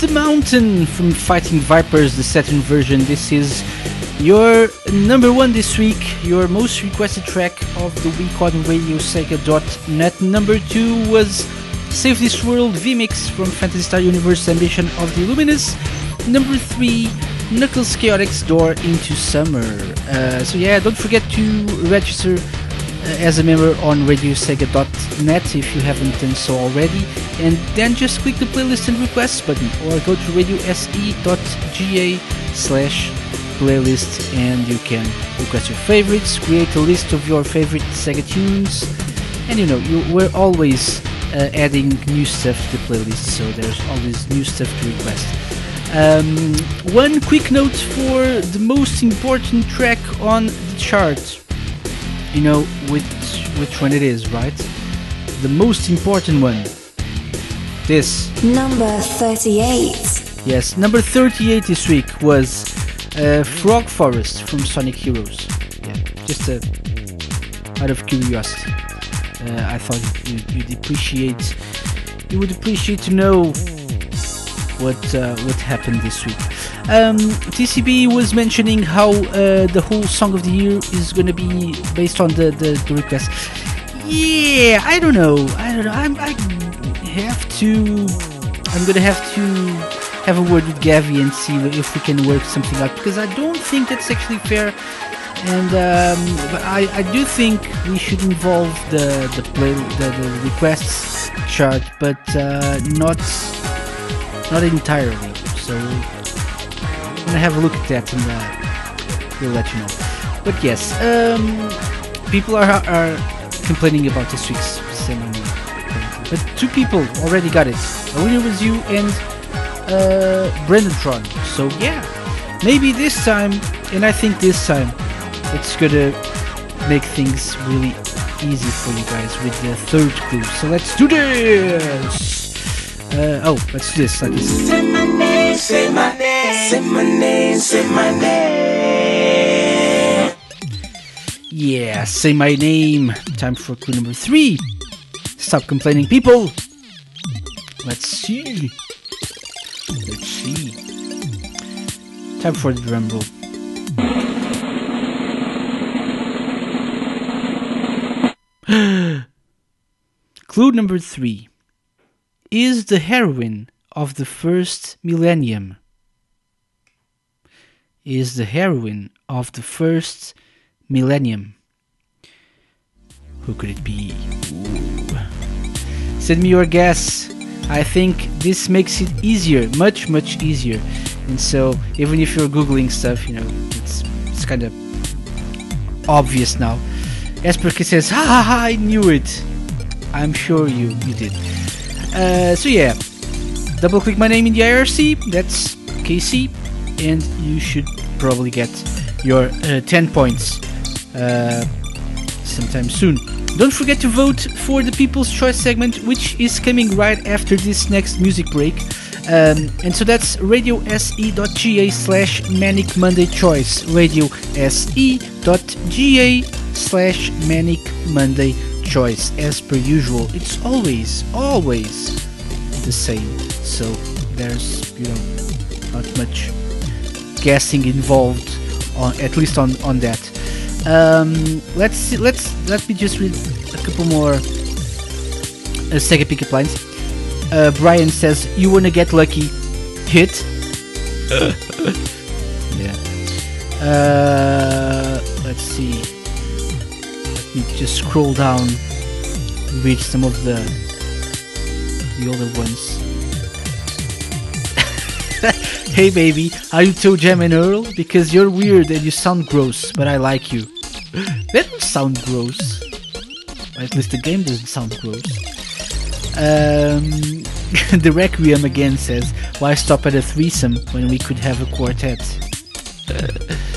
the Mountain from Fighting Vipers, the Saturn version. This is your number one this week, your most requested track of the week on RadioSega.net. Number two was Save This World VMix from Phantasy Star Universe Ambition of the Illuminus. Number three, Knuckles Chaotix Door into Summer. Uh, so yeah, don't forget to register as a member on radiosega.net if you haven't done so already. And then just click the playlist and requests button or go to radiose.ga slash playlist and you can request your favorites create a list of your favorite sega tunes. And you know you, we're always uh, adding new stuff to the playlist so there's always new stuff to request. Um, one quick note for the most important track on the chart you know which which one it is, right? The most important one. This. Number 38. Yes, number 38 this week was uh, Frog Forest from Sonic Heroes. Yeah, just uh, out of curiosity, uh, I thought you, you'd appreciate you would appreciate to know what uh, what happened this week. Um, TCB was mentioning how uh, the whole song of the year is going to be based on the, the, the request. Yeah, I don't know. I don't know. I'm, I have to. I'm gonna have to have a word with Gavi and see if we can work something out because I don't think that's actually fair. And um, but I, I do think we should involve the the play the, the requests chart, but uh, not not entirely. So Gonna have a look at that and uh, we'll let you know. But yes, um, people are, are complaining about this week's ceremony. But two people already got it. A winner was you and uh, Brandon So yeah, maybe this time, and I think this time, it's gonna make things really easy for you guys with the third clue. So let's do this! Uh, oh, let's do this like this. Say my name, say my name, say my name, say my name. Yeah, say my name. Time for clue number three. Stop complaining, people. Let's see. Let's see. Time for the drum roll. Clue number three is the heroine of the first millennium. Is the heroine of the first millennium. Who could it be? Ooh. Send me your guess. I think this makes it easier, much, much easier. And so, even if you're googling stuff, you know, it's it's kind of obvious now. Esperke says, "Ha ha ha! I knew it. I'm sure you you did." Uh, so yeah, double click my name in the IRC. That's KC, and you should probably get your uh, 10 points uh, sometime soon. Don't forget to vote for the People's Choice segment, which is coming right after this next music break. Um, and so that's radiose.ga slash manic Monday choice. Radiose.ga slash manic Monday choice. As per usual, it's always, always the same. So there's, you know, not much guessing involved on at least on on that. Um, let's see, let's let me just read a couple more uh, Sega pickup lines. Uh, Brian says you wanna get lucky? Hit. Yeah. Uh, let's see me just scroll down read some of the the older ones hey baby, are you ToeJam and Earl? Because you're weird and you sound gross, but I like you. that doesn't sound gross. At least the game doesn't sound gross. Um, the Requiem again says, why stop at a threesome when we could have a quartet?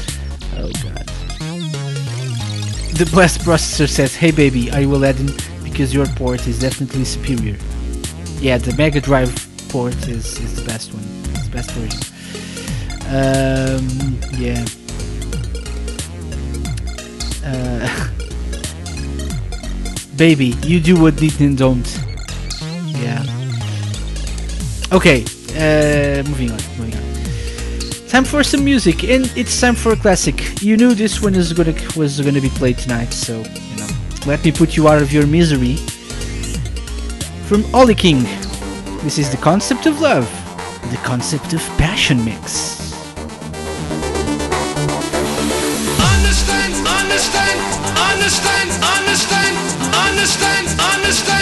the blast processor says, Hey baby, are you Aladdin? Because your port is definitely superior. Yeah, the Mega Drive port is, is the best one. It's the best version. Um, yeah. Uh, baby, you do what Nintendo don't. Yeah. Okay, uh, moving on, moving on. Time for some music, and it's time for a classic. You knew this one gonna was gonna be played tonight, so you know. Let me put you out of your misery. From Ollie King, this is the concept of love, the concept of passion mix. Understand, understand, understand, understand, understand, understand.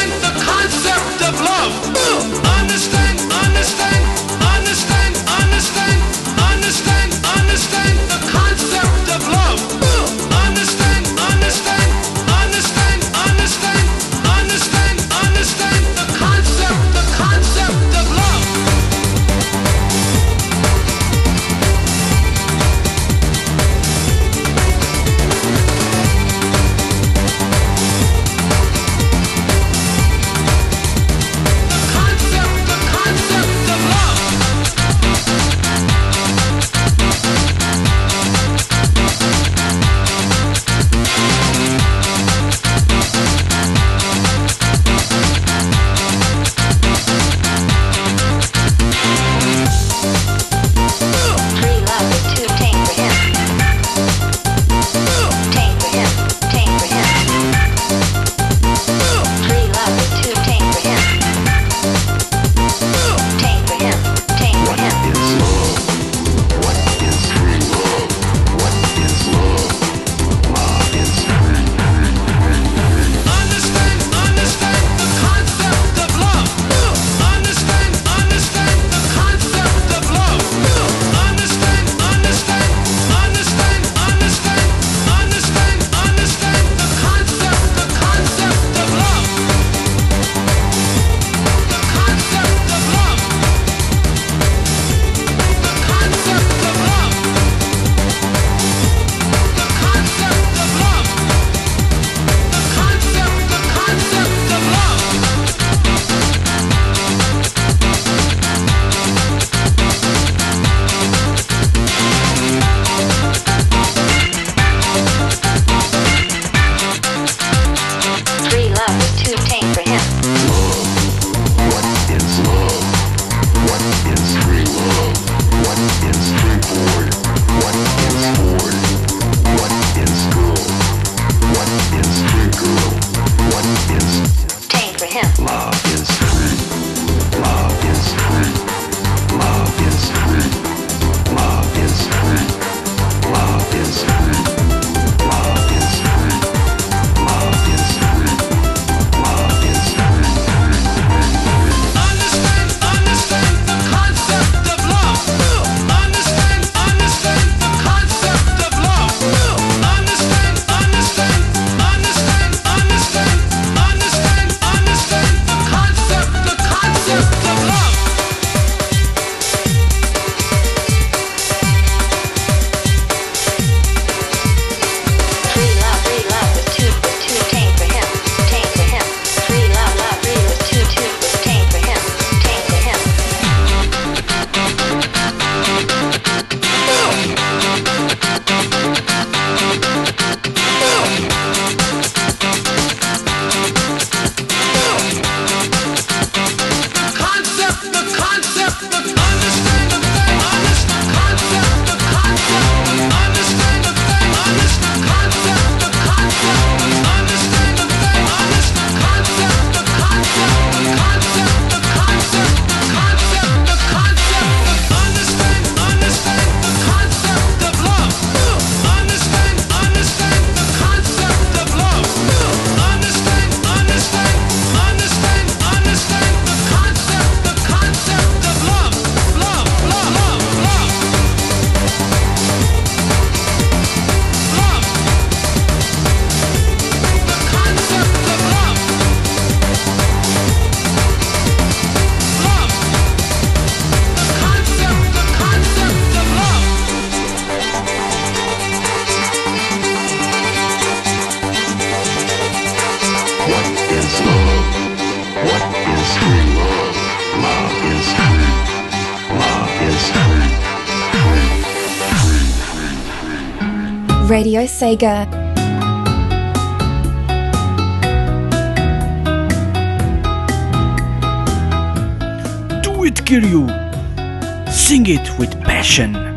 Vega. Do it, Kiryu! Sing it with passion!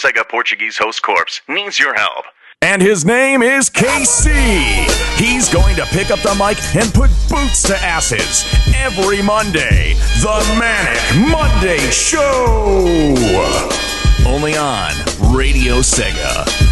Sega Portuguese Host Corps needs your help. And his name is KC. He's going to pick up the mic and put boots to asses every Monday. The Manic Monday Show. Only on Radio Sega.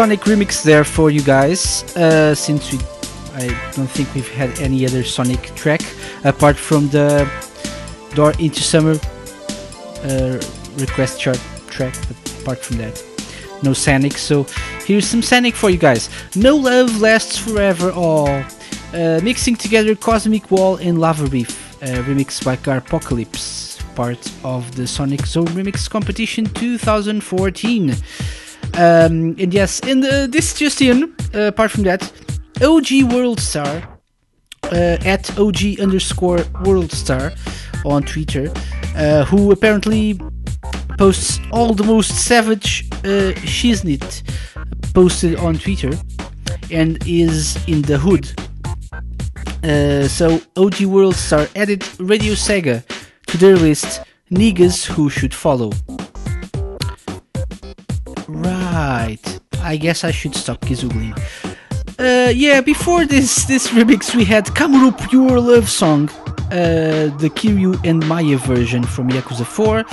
Sonic remix there for you guys. Uh, since we, I don't think we've had any other Sonic track apart from the Door into Summer uh, request chart track. But apart from that, no Sonic. So here's some Sonic for you guys. No love lasts forever. All uh, mixing together Cosmic Wall and Lava Reef, uh, remixed by Carpocalypse, part of the Sonic Zone Remix Competition 2014. Um, and yes, and this just in. Uh, apart from that, OG World Star uh, at OG underscore World Star on Twitter, uh, who apparently posts all the most savage uh, shiznit posted on Twitter and is in the hood. Uh, so OG World Star added Radio Sega to their list niggas who should follow. Right. I guess I should stop gizoogling. Uh, yeah, before this this remix we had Kamuro Pure Love Song, uh, the Kiryu and Maya version from Yakuza 4.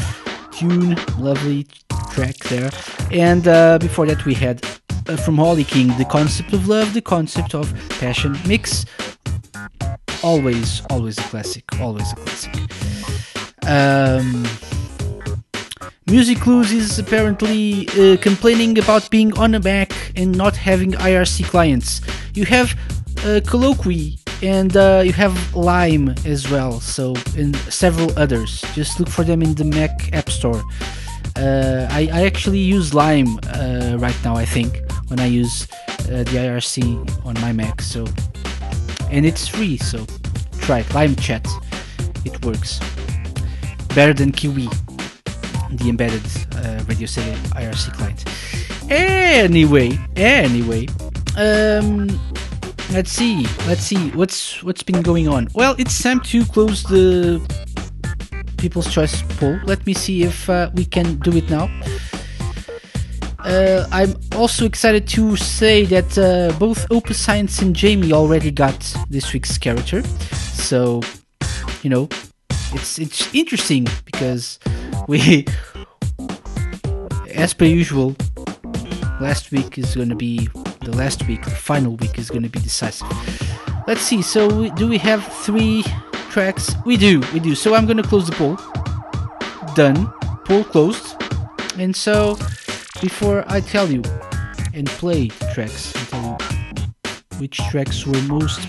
Tune, lovely track there. And uh, before that we had uh, from Holly King, The Concept of Love, The Concept of Passion Mix. Always, always a classic, always a classic. Um, Music Clues is apparently uh, complaining about being on a Mac and not having IRC clients. You have uh, Colloquy and uh, you have Lime as well, so and several others. Just look for them in the Mac App Store. Uh, I, I actually use Lime uh, right now, I think, when I use uh, the IRC on my Mac. So, and it's free, so try it. Lime Chat, it works better than Kiwi the embedded uh, Radio Sega IRC client. Anyway, anyway, um, let's see, let's see what's what's been going on. Well, it's time to close the People's Choice poll. Let me see if uh, we can do it now. Uh, I'm also excited to say that uh, both Opus Science and Jamie already got this week's character. So, you know, it's it's interesting because we as per usual last week is going to be the last week the final week is going to be decisive. Let's see so we, do we have three tracks? We do we do. So i'm going to close the poll. Done. Poll closed. And so before i tell you and play the tracks and tell you which tracks were most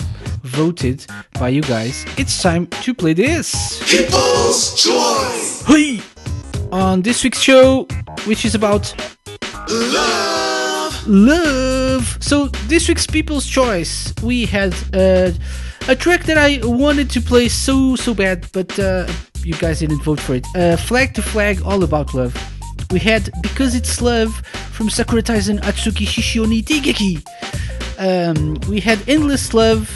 voted by you guys it's time to play this. People's Choice. Hey! On this week's show, which is about Love. love. So this week's People's Choice, we had uh, a track that I wanted to play so so bad, but uh, you guys didn't vote for it. Uh, flag to Flag, all about love. We had Because It's Love from Sakura Taisen Atsuki Shishioni Tegeki. Um, we had Endless Love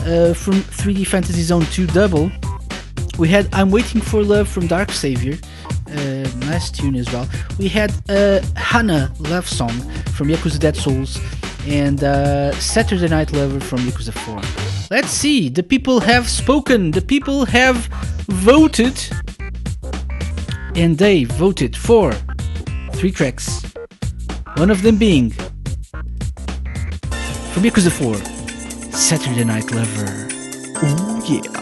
uh, from 3D Fantasy Zone 2 Double. We had I'm Waiting for Love from Dark Savior. Uh, nice tune as well. We had uh, Hana Love Song from Yakuza Dead Souls and uh, Saturday Night Lover from Yakuza 4. Let's see, the people have spoken, the people have voted, and they voted for three tracks. One of them being from Yakuza 4, Saturday Night Lover. Oh yeah.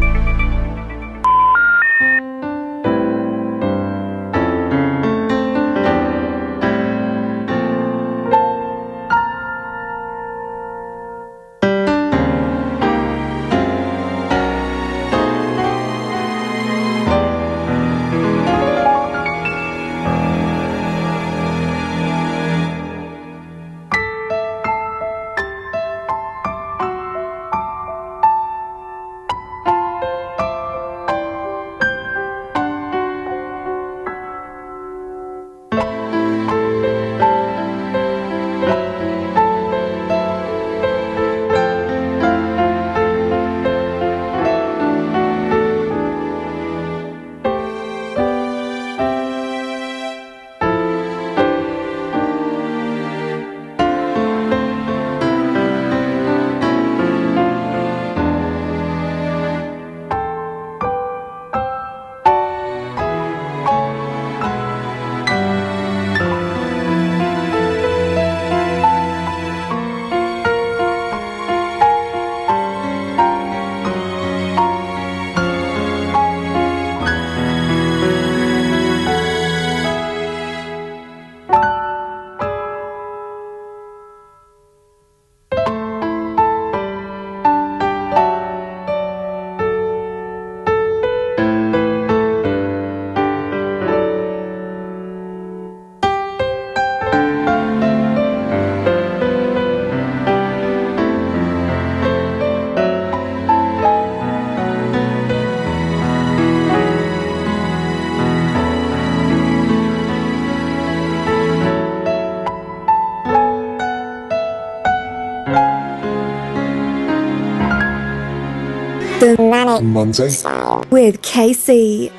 With KC.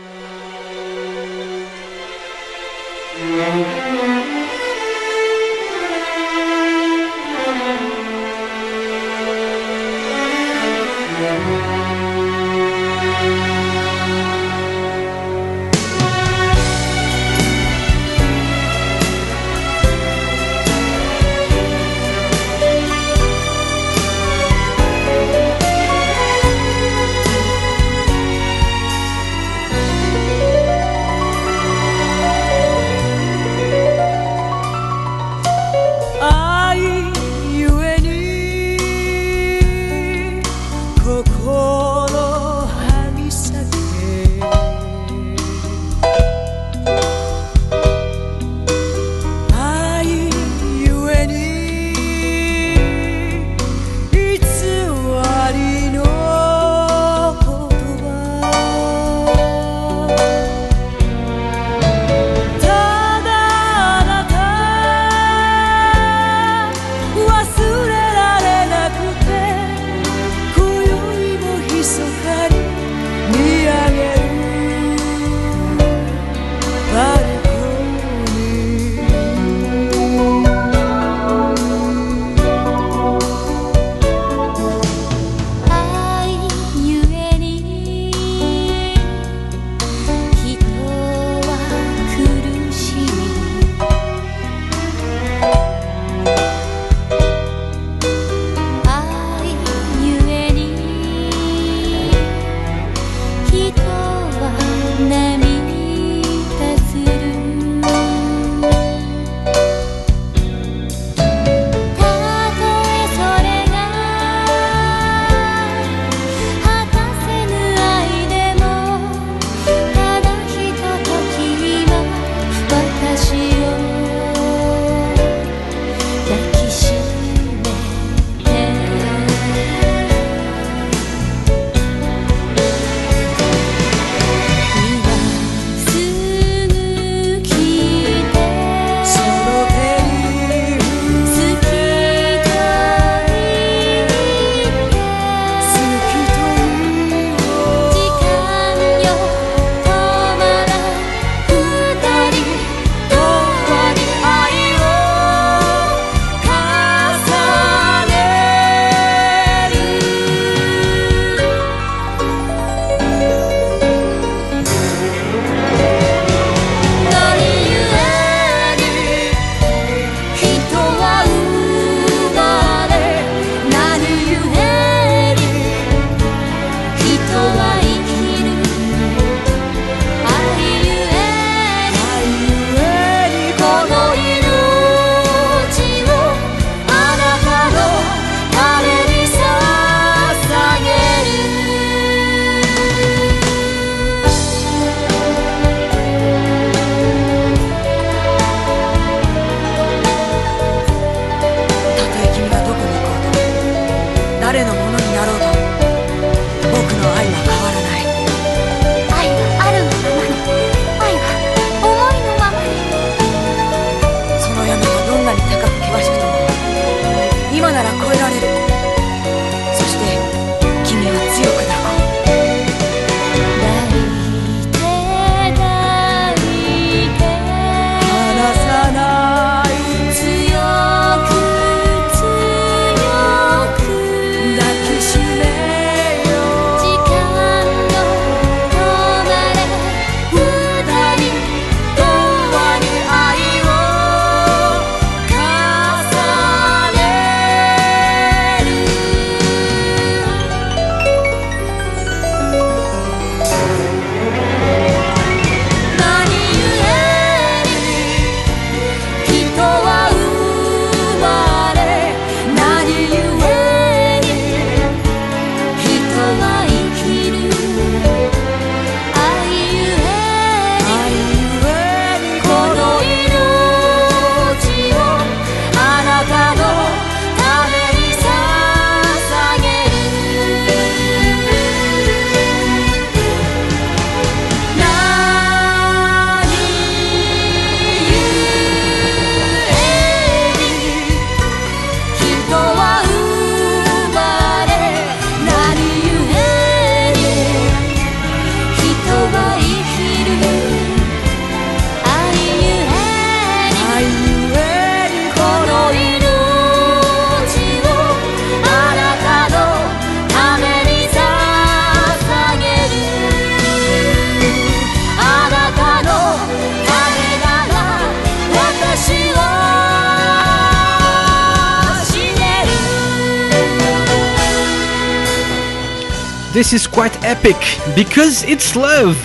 Because it's love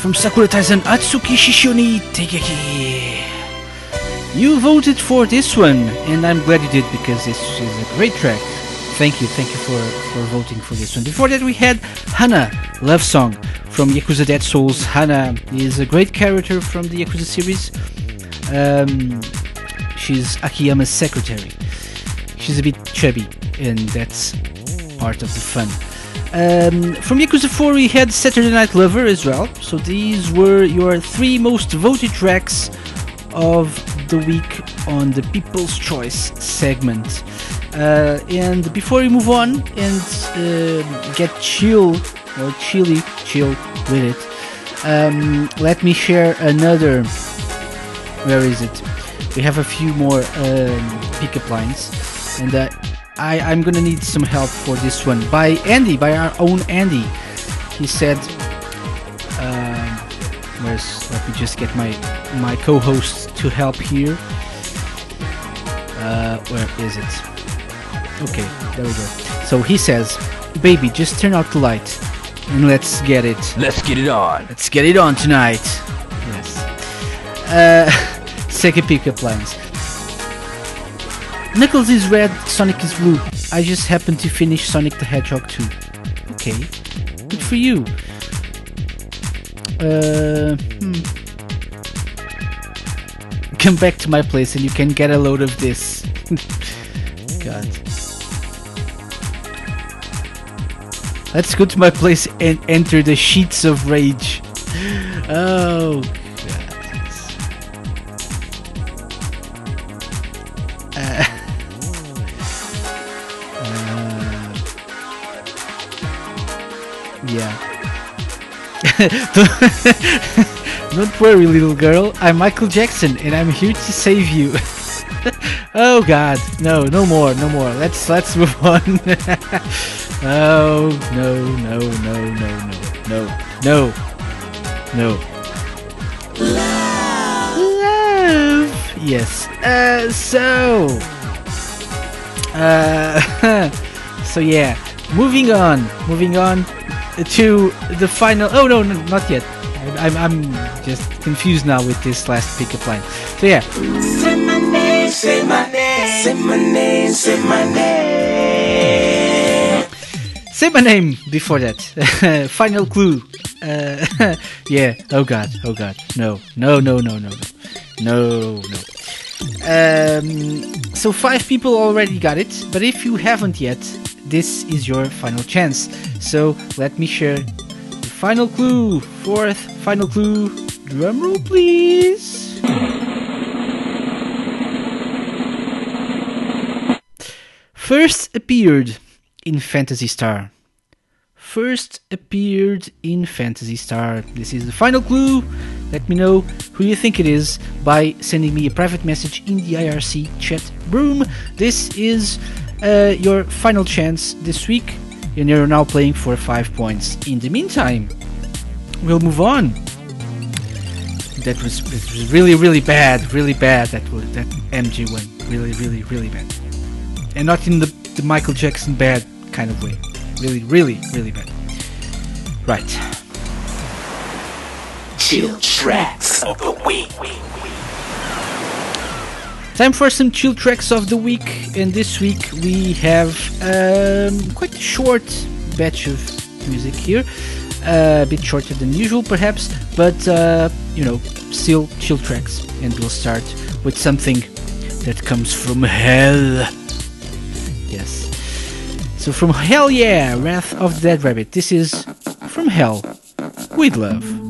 from Sakura Taisen Atsuki Shishoni Tegeki. You voted for this one, and I'm glad you did because this is a great track. Thank you, thank you for, for voting for this one. Before that, we had Hana, Love Song from Yakuza Dead Souls. Hana is a great character from the Yakuza series. Um, she's Akiyama's secretary. She's a bit chubby, and that's part of the fun. Um, from Yakuza 4, we had Saturday Night Lover as well. So these were your three most voted tracks of the week on the People's Choice segment. Uh, and before we move on and uh, get chill or chilly, chill with it, um, let me share another. Where is it? We have a few more um, pickup lines, and uh, I, I'm gonna need some help for this one by Andy, by our own Andy. He said, um, "Where's? Let me just get my my co-host to help here. Uh, where is it? Okay, there we go. So he says, "Baby, just turn out the light and let's get it. Let's get it on. Let's get it on tonight." Yes. Uh, second pickup lines. Knuckles is red, Sonic is blue. I just happened to finish Sonic the Hedgehog 2. Okay, good for you. Uh, hmm. Come back to my place and you can get a load of this. God. Let's go to my place and enter the sheets of rage. Oh, Yeah. Don't worry, little girl. I'm Michael Jackson, and I'm here to save you. oh God, no, no more, no more. Let's let's move on. oh no, no, no, no, no, no, no, no. Love. Yes. Uh. So. Uh. so yeah. Moving on. Moving on to the final. Oh no, no not yet. I'm, I'm just confused now with this last pickup line. So yeah. Say my name, say my name, say my name, say my name. Say my name before that. final clue. Uh, yeah. Oh god. Oh god. No. No. No. No. No. No. No. Um, so five people already got it, but if you haven't yet, this is your final chance. So let me share the final clue. Fourth final clue. Drumroll, please. First appeared in Phantasy Star. First appeared in Phantasy Star. This is the final clue. Let me know who you think it is by sending me a private message in the IRC chat room. This is uh, your final chance this week, and you're now playing for five points. In the meantime, we'll move on. That was, was really, really bad, really bad. That was that MG went really, really, really bad, and not in the, the Michael Jackson bad kind of way. Really, really, really bad. Right. Chill tracks of the week. Time for some chill tracks of the week, and this week we have um, quite a short batch of music here. Uh, a bit shorter than usual, perhaps, but uh, you know, still chill tracks. And we'll start with something that comes from hell. Yes. So from Hell Yeah, Wrath of the Dead Rabbit. This is from Hell with love.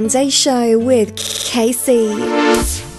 Monday Show with Casey.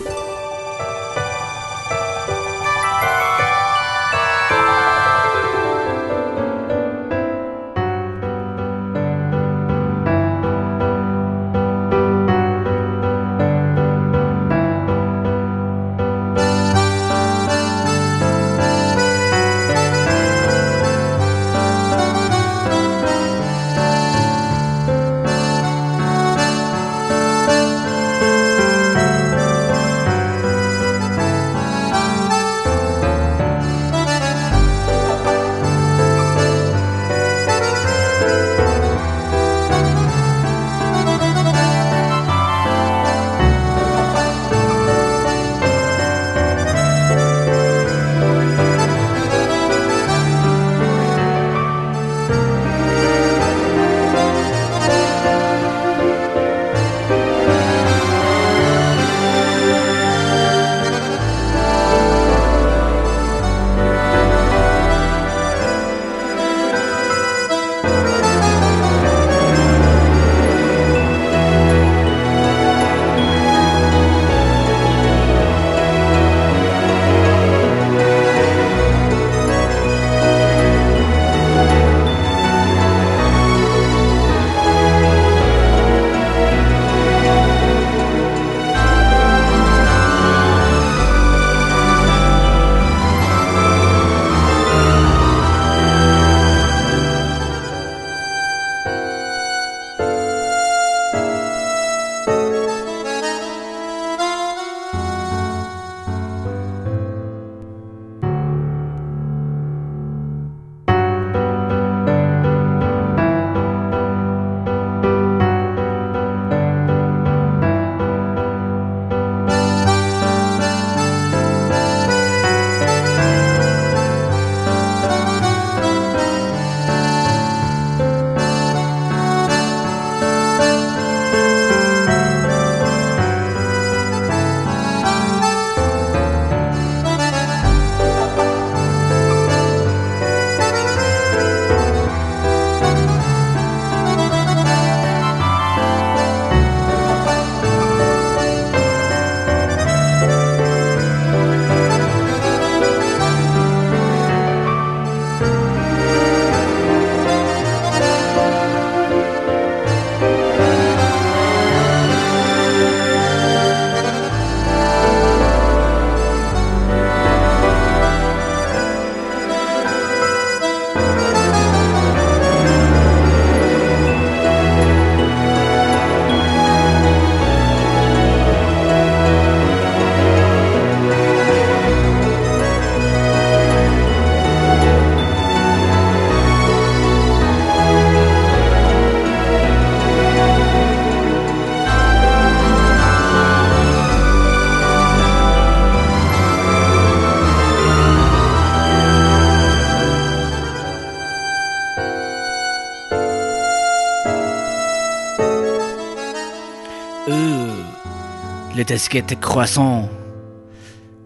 Get croissant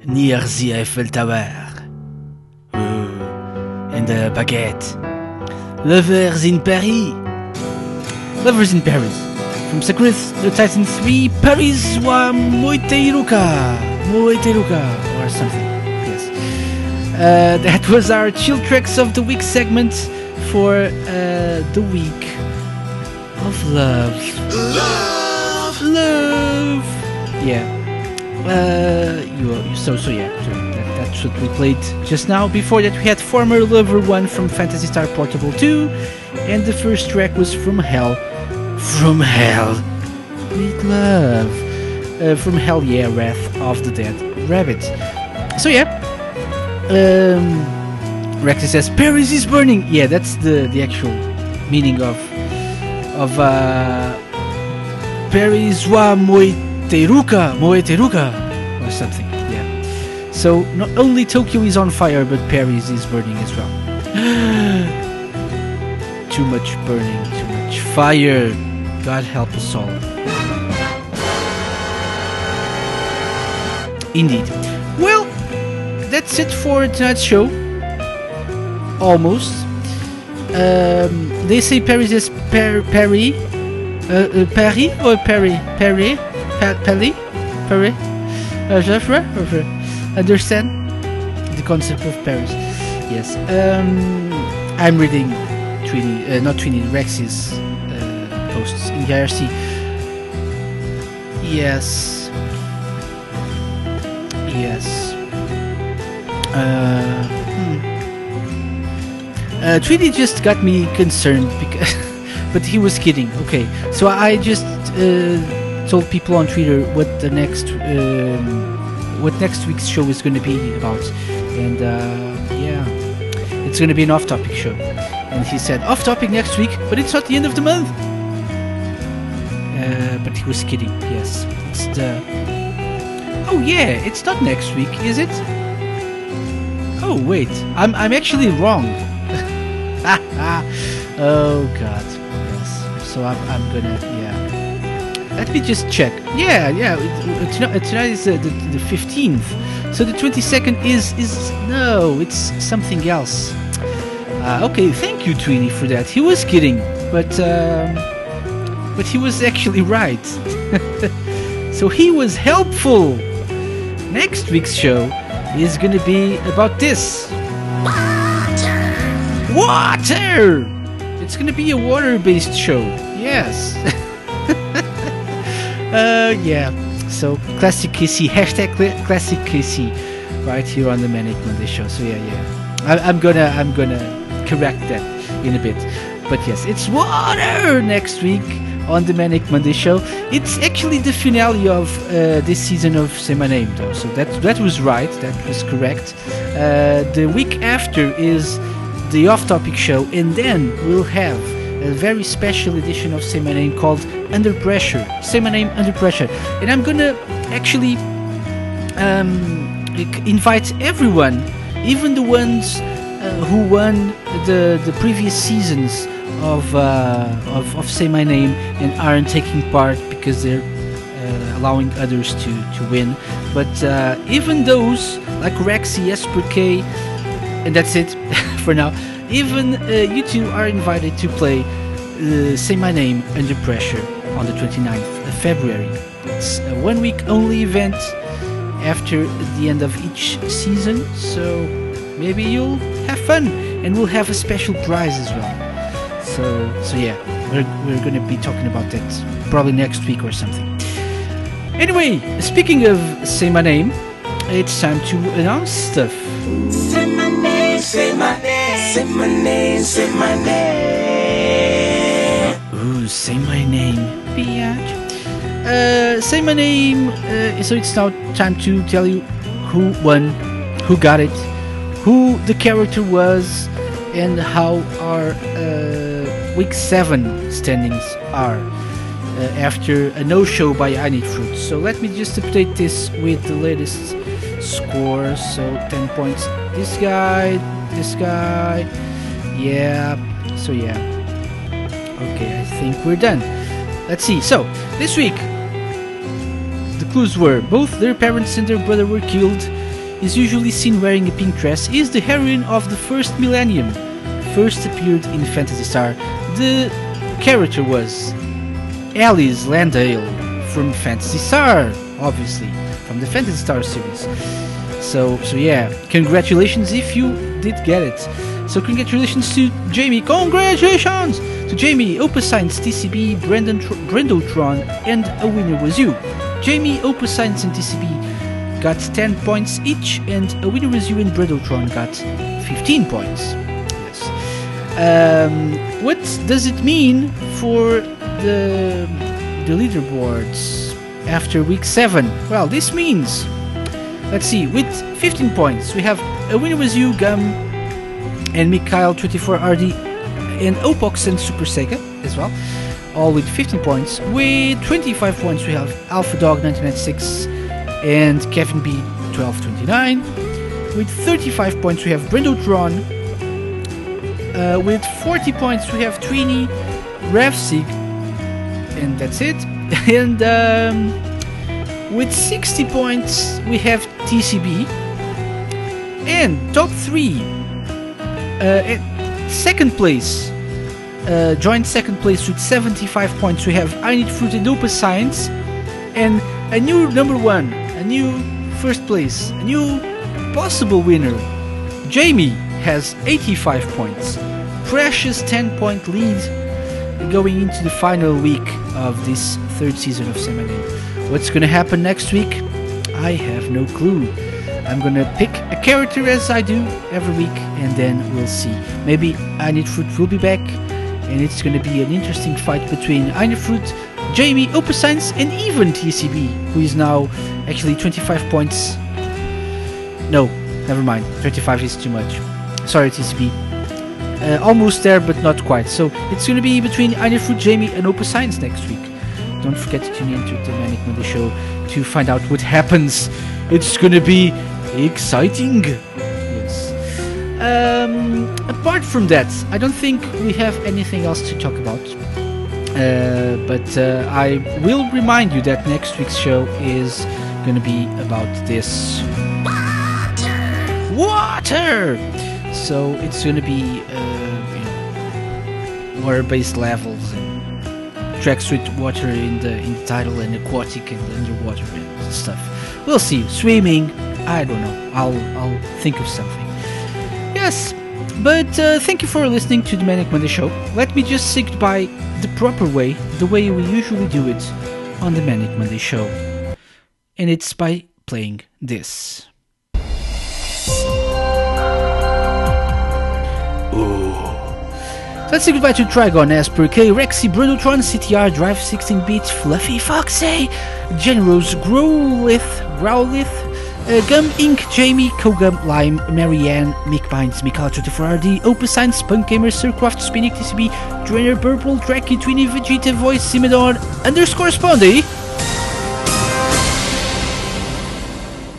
near the Eiffel Tower. Uh, and a baguette. Lovers in Paris. Lovers in Paris. From Sakura Taisen 3, Paris wa Moiteiruka. Moiteiruka. Or something. Yes. Uh, that was our Chill Tracks of the Week segment for uh, the week of. Love! Uh, you, so, so yeah. So that, that's what we played just now. Before that, we had Former Lover 1 from Phantasy Star Portable 2. And the first track was From Hell. From Hell. With love. Uh, from Hell Yeah, Wrath of the Dead Rabbit. So yeah. Um, Rexy says Paris is burning. Yeah, that's the the actual meaning of of uh, Paris wa moiteruka moiteruka or something. Yeah. So not only Tokyo is on fire, but Paris is burning as well. too much burning, too much fire. God help us all. Indeed. Well, that's it for tonight's show. Almost. Um, they say Paris is per- Paris. Uh, uh, Paris or Paris? Paris? Pa- Paris? Understand the concept of Paris? Yes. Um, I'm reading uh, not Trini, Rex's uh, posts in the IRC. Yes. Yes. Uh, hmm. Uh, just got me concerned because, but he was kidding. Okay, so I just uh, told people on Twitter what the next, um, what next week's show is going to be about, and uh, yeah, it's going to be an off-topic show. And he said off-topic next week, but it's not the end of the month. Uh, but he was kidding. Yes, it's the. Oh yeah, it's not next week, is it? Oh wait, I'm I'm actually wrong. oh god, yes. So I'm I'm gonna yeah. Let me just check. Yeah, yeah. It, it, tonight, tonight is uh, the the fifteenth, so the twenty second is is no, it's something else. Uh, okay, thank you, Tweeny, for that. He was kidding, but um, but he was actually right. so he was helpful. Next week's show is gonna be about this. Water! Water! It's gonna be a water-based show. Yes. uh, yeah. So classic Kissy hashtag cla- classic Kissy right here on the Manic Monday show. So yeah, yeah. I, I'm gonna I'm gonna correct that in a bit. But yes, it's water next week on the Manic Monday show. It's actually the finale of uh, this season of Say My Name, though. So that that was right. That was correct. Uh, the week after is the off-topic show, and then we'll have a very special edition of Say My Name called Under Pressure. Say My Name Under Pressure, and I'm gonna actually um, invite everyone, even the ones uh, who won the the previous seasons of, uh, of of Say My Name and aren't taking part because they're uh, allowing others to to win. But uh, even those like Rexy, Esper K, and that's it for now. Even uh, you two are invited to play uh, Say My Name Under Pressure on the 29th of February. It's a one week only event after the end of each season, so maybe you'll have fun and we'll have a special prize as well. So, so yeah, we're, we're gonna be talking about that probably next week or something. Anyway, speaking of Say My Name, it's time to announce stuff. Say my name, say my say my name, say my name. Ooh, say my name, biatch. Uh, say my name. Uh, so it's now time to tell you who won, who got it, who the character was, and how our uh, week seven standings are uh, after a no-show by I Need Fruit. So let me just update this with the latest scores. So 10 points. This guy, this guy. Yeah. So yeah. Okay, I think we're done. Let's see. So this week, the clues were both their parents and their brother were killed. Is usually seen wearing a pink dress. Is the heroine of the first millennium. First appeared in Phantasy Star. The character was Alis Landale from Phantasy Star, obviously from the Phantasy Star series. So, so yeah, congratulations if you did get it. So congratulations to Jamie. Congratulations to Jamie, Opus Science, TCB, Brandon, Tr- Brendotron, and a winner was you. Jamie, Opus Science, and TCB got 10 points each, and a winner was you and Brendotron got 15 points. Yes. Um, what does it mean for the the leaderboards after week seven? Well, this means let's see. With 15 points, we have a winner With you, Gum, and Mikhail 24RD, and Opox and Super Sega as well, all with 15 points. With 25 points, we have Alpha Dog 1996 and Kevin B 1229. With 35 points, we have Brendotron. Uh, with 40 points, we have Trini, Ravsig, and that's it. And um, with 60 points, we have TCB. And top three, uh, second place, uh, joint second place with 75 points, we have I Need Fruit and Opus Science. And a new number one, a new first place, a new possible winner. Jamie has 85 points. Precious 10 point lead going into the final week of this third season of Say My Name. What's gonna happen next week? I have no clue. I'm gonna pick a character as I do every week and then we'll see. Maybe I Need Fruit will be back and it's gonna be an interesting fight between I Need Fruit, Jamie, Opus Science, and even TCB, who is now actually 25 points. No, never mind. 25 is too much. Sorry, TCB. Uh, almost there, but not quite. So it's to be between I Need Fruit, Jamie, and Opus Science next week. Don't forget to tune in to the Monday Show to find out what happens. It's to be exciting. Yes. Um, apart from that, I don't think we have anything else to talk about. Uh, but uh, I will remind you that next week's show is to be about this water. So it's to be uh, water-based levels tracks with water in the in the title and aquatic and underwater and stuff. We'll see. Swimming. I don't know. I'll I'll think of something. Yes. But uh, thank you for listening to the Manic Monday Show. Let me just say goodbye the proper way, the way we usually do it on the Manic Monday Show. And it's by playing this. Let's say goodbye to Trigon, Asper, K, Rexy, Brendotron, CTR, Drive 16 Beats, Fluffy Foxy, Generous, Growlith, Growlith, uh, Gum Inc, Jamie, Kogum, Lime, Marianne, Mick Binds, Mikala 24RD, Opus Punk Gamer, Sircraft, Spinning TCB, Drainer Purple, Tracky, Twinny, Vegeta, Voice, Simidon, underscore Spondy.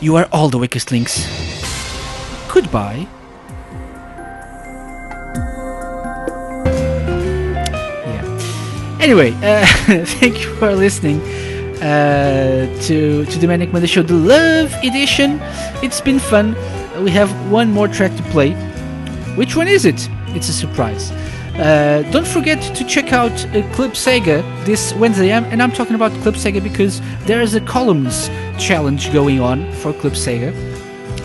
You are all the weakest links. Goodbye. Anyway, uh, thank you for listening uh, to to the Manic Monday Show, the Love Edition. It's been fun. We have one more track to play. Which one is it? It's a surprise. Uh, don't forget to check out uh, Club Sega this Wednesday, I'm, and I'm talking about Club Sega because there is a columns challenge going on for Club Sega.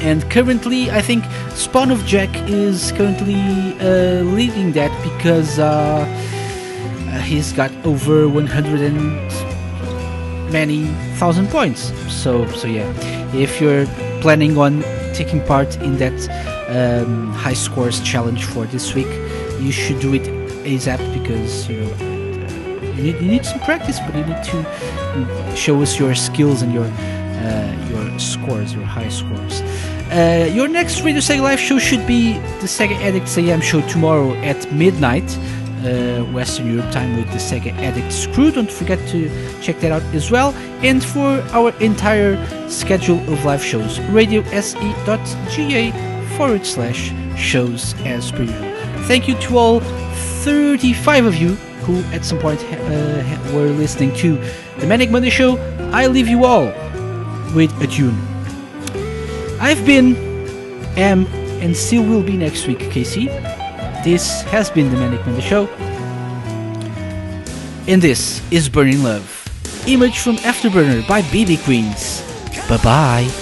And currently, I think Spawn of Jack is currently uh, leading that because uh, he's got over 100 and many thousand points. So, so yeah, if you're planning on taking part in that um, high scores challenge for this week, you should do it ASAP because you know uh, you need, you need some practice, but you need to mm, show us your skills and your uh, your scores, your high scores. Uh, your next Radio Sega Live show should be the Sega Addicts AM show tomorrow at midnight, uh, Western Europe time with the Sega edit. Screw! Don't forget to check that out as well. And for our entire schedule of live shows, radiose.ga forward slash shows as per. Thank you to all 35 of you who at some point uh, were listening to the Manic Monday Show. I leave you all with a tune. I've been, am, and still will be next week, Casey. This has been the Manic Monday Show. And this is Burning Love. Image from After Burner by BB Queens. Bye bye.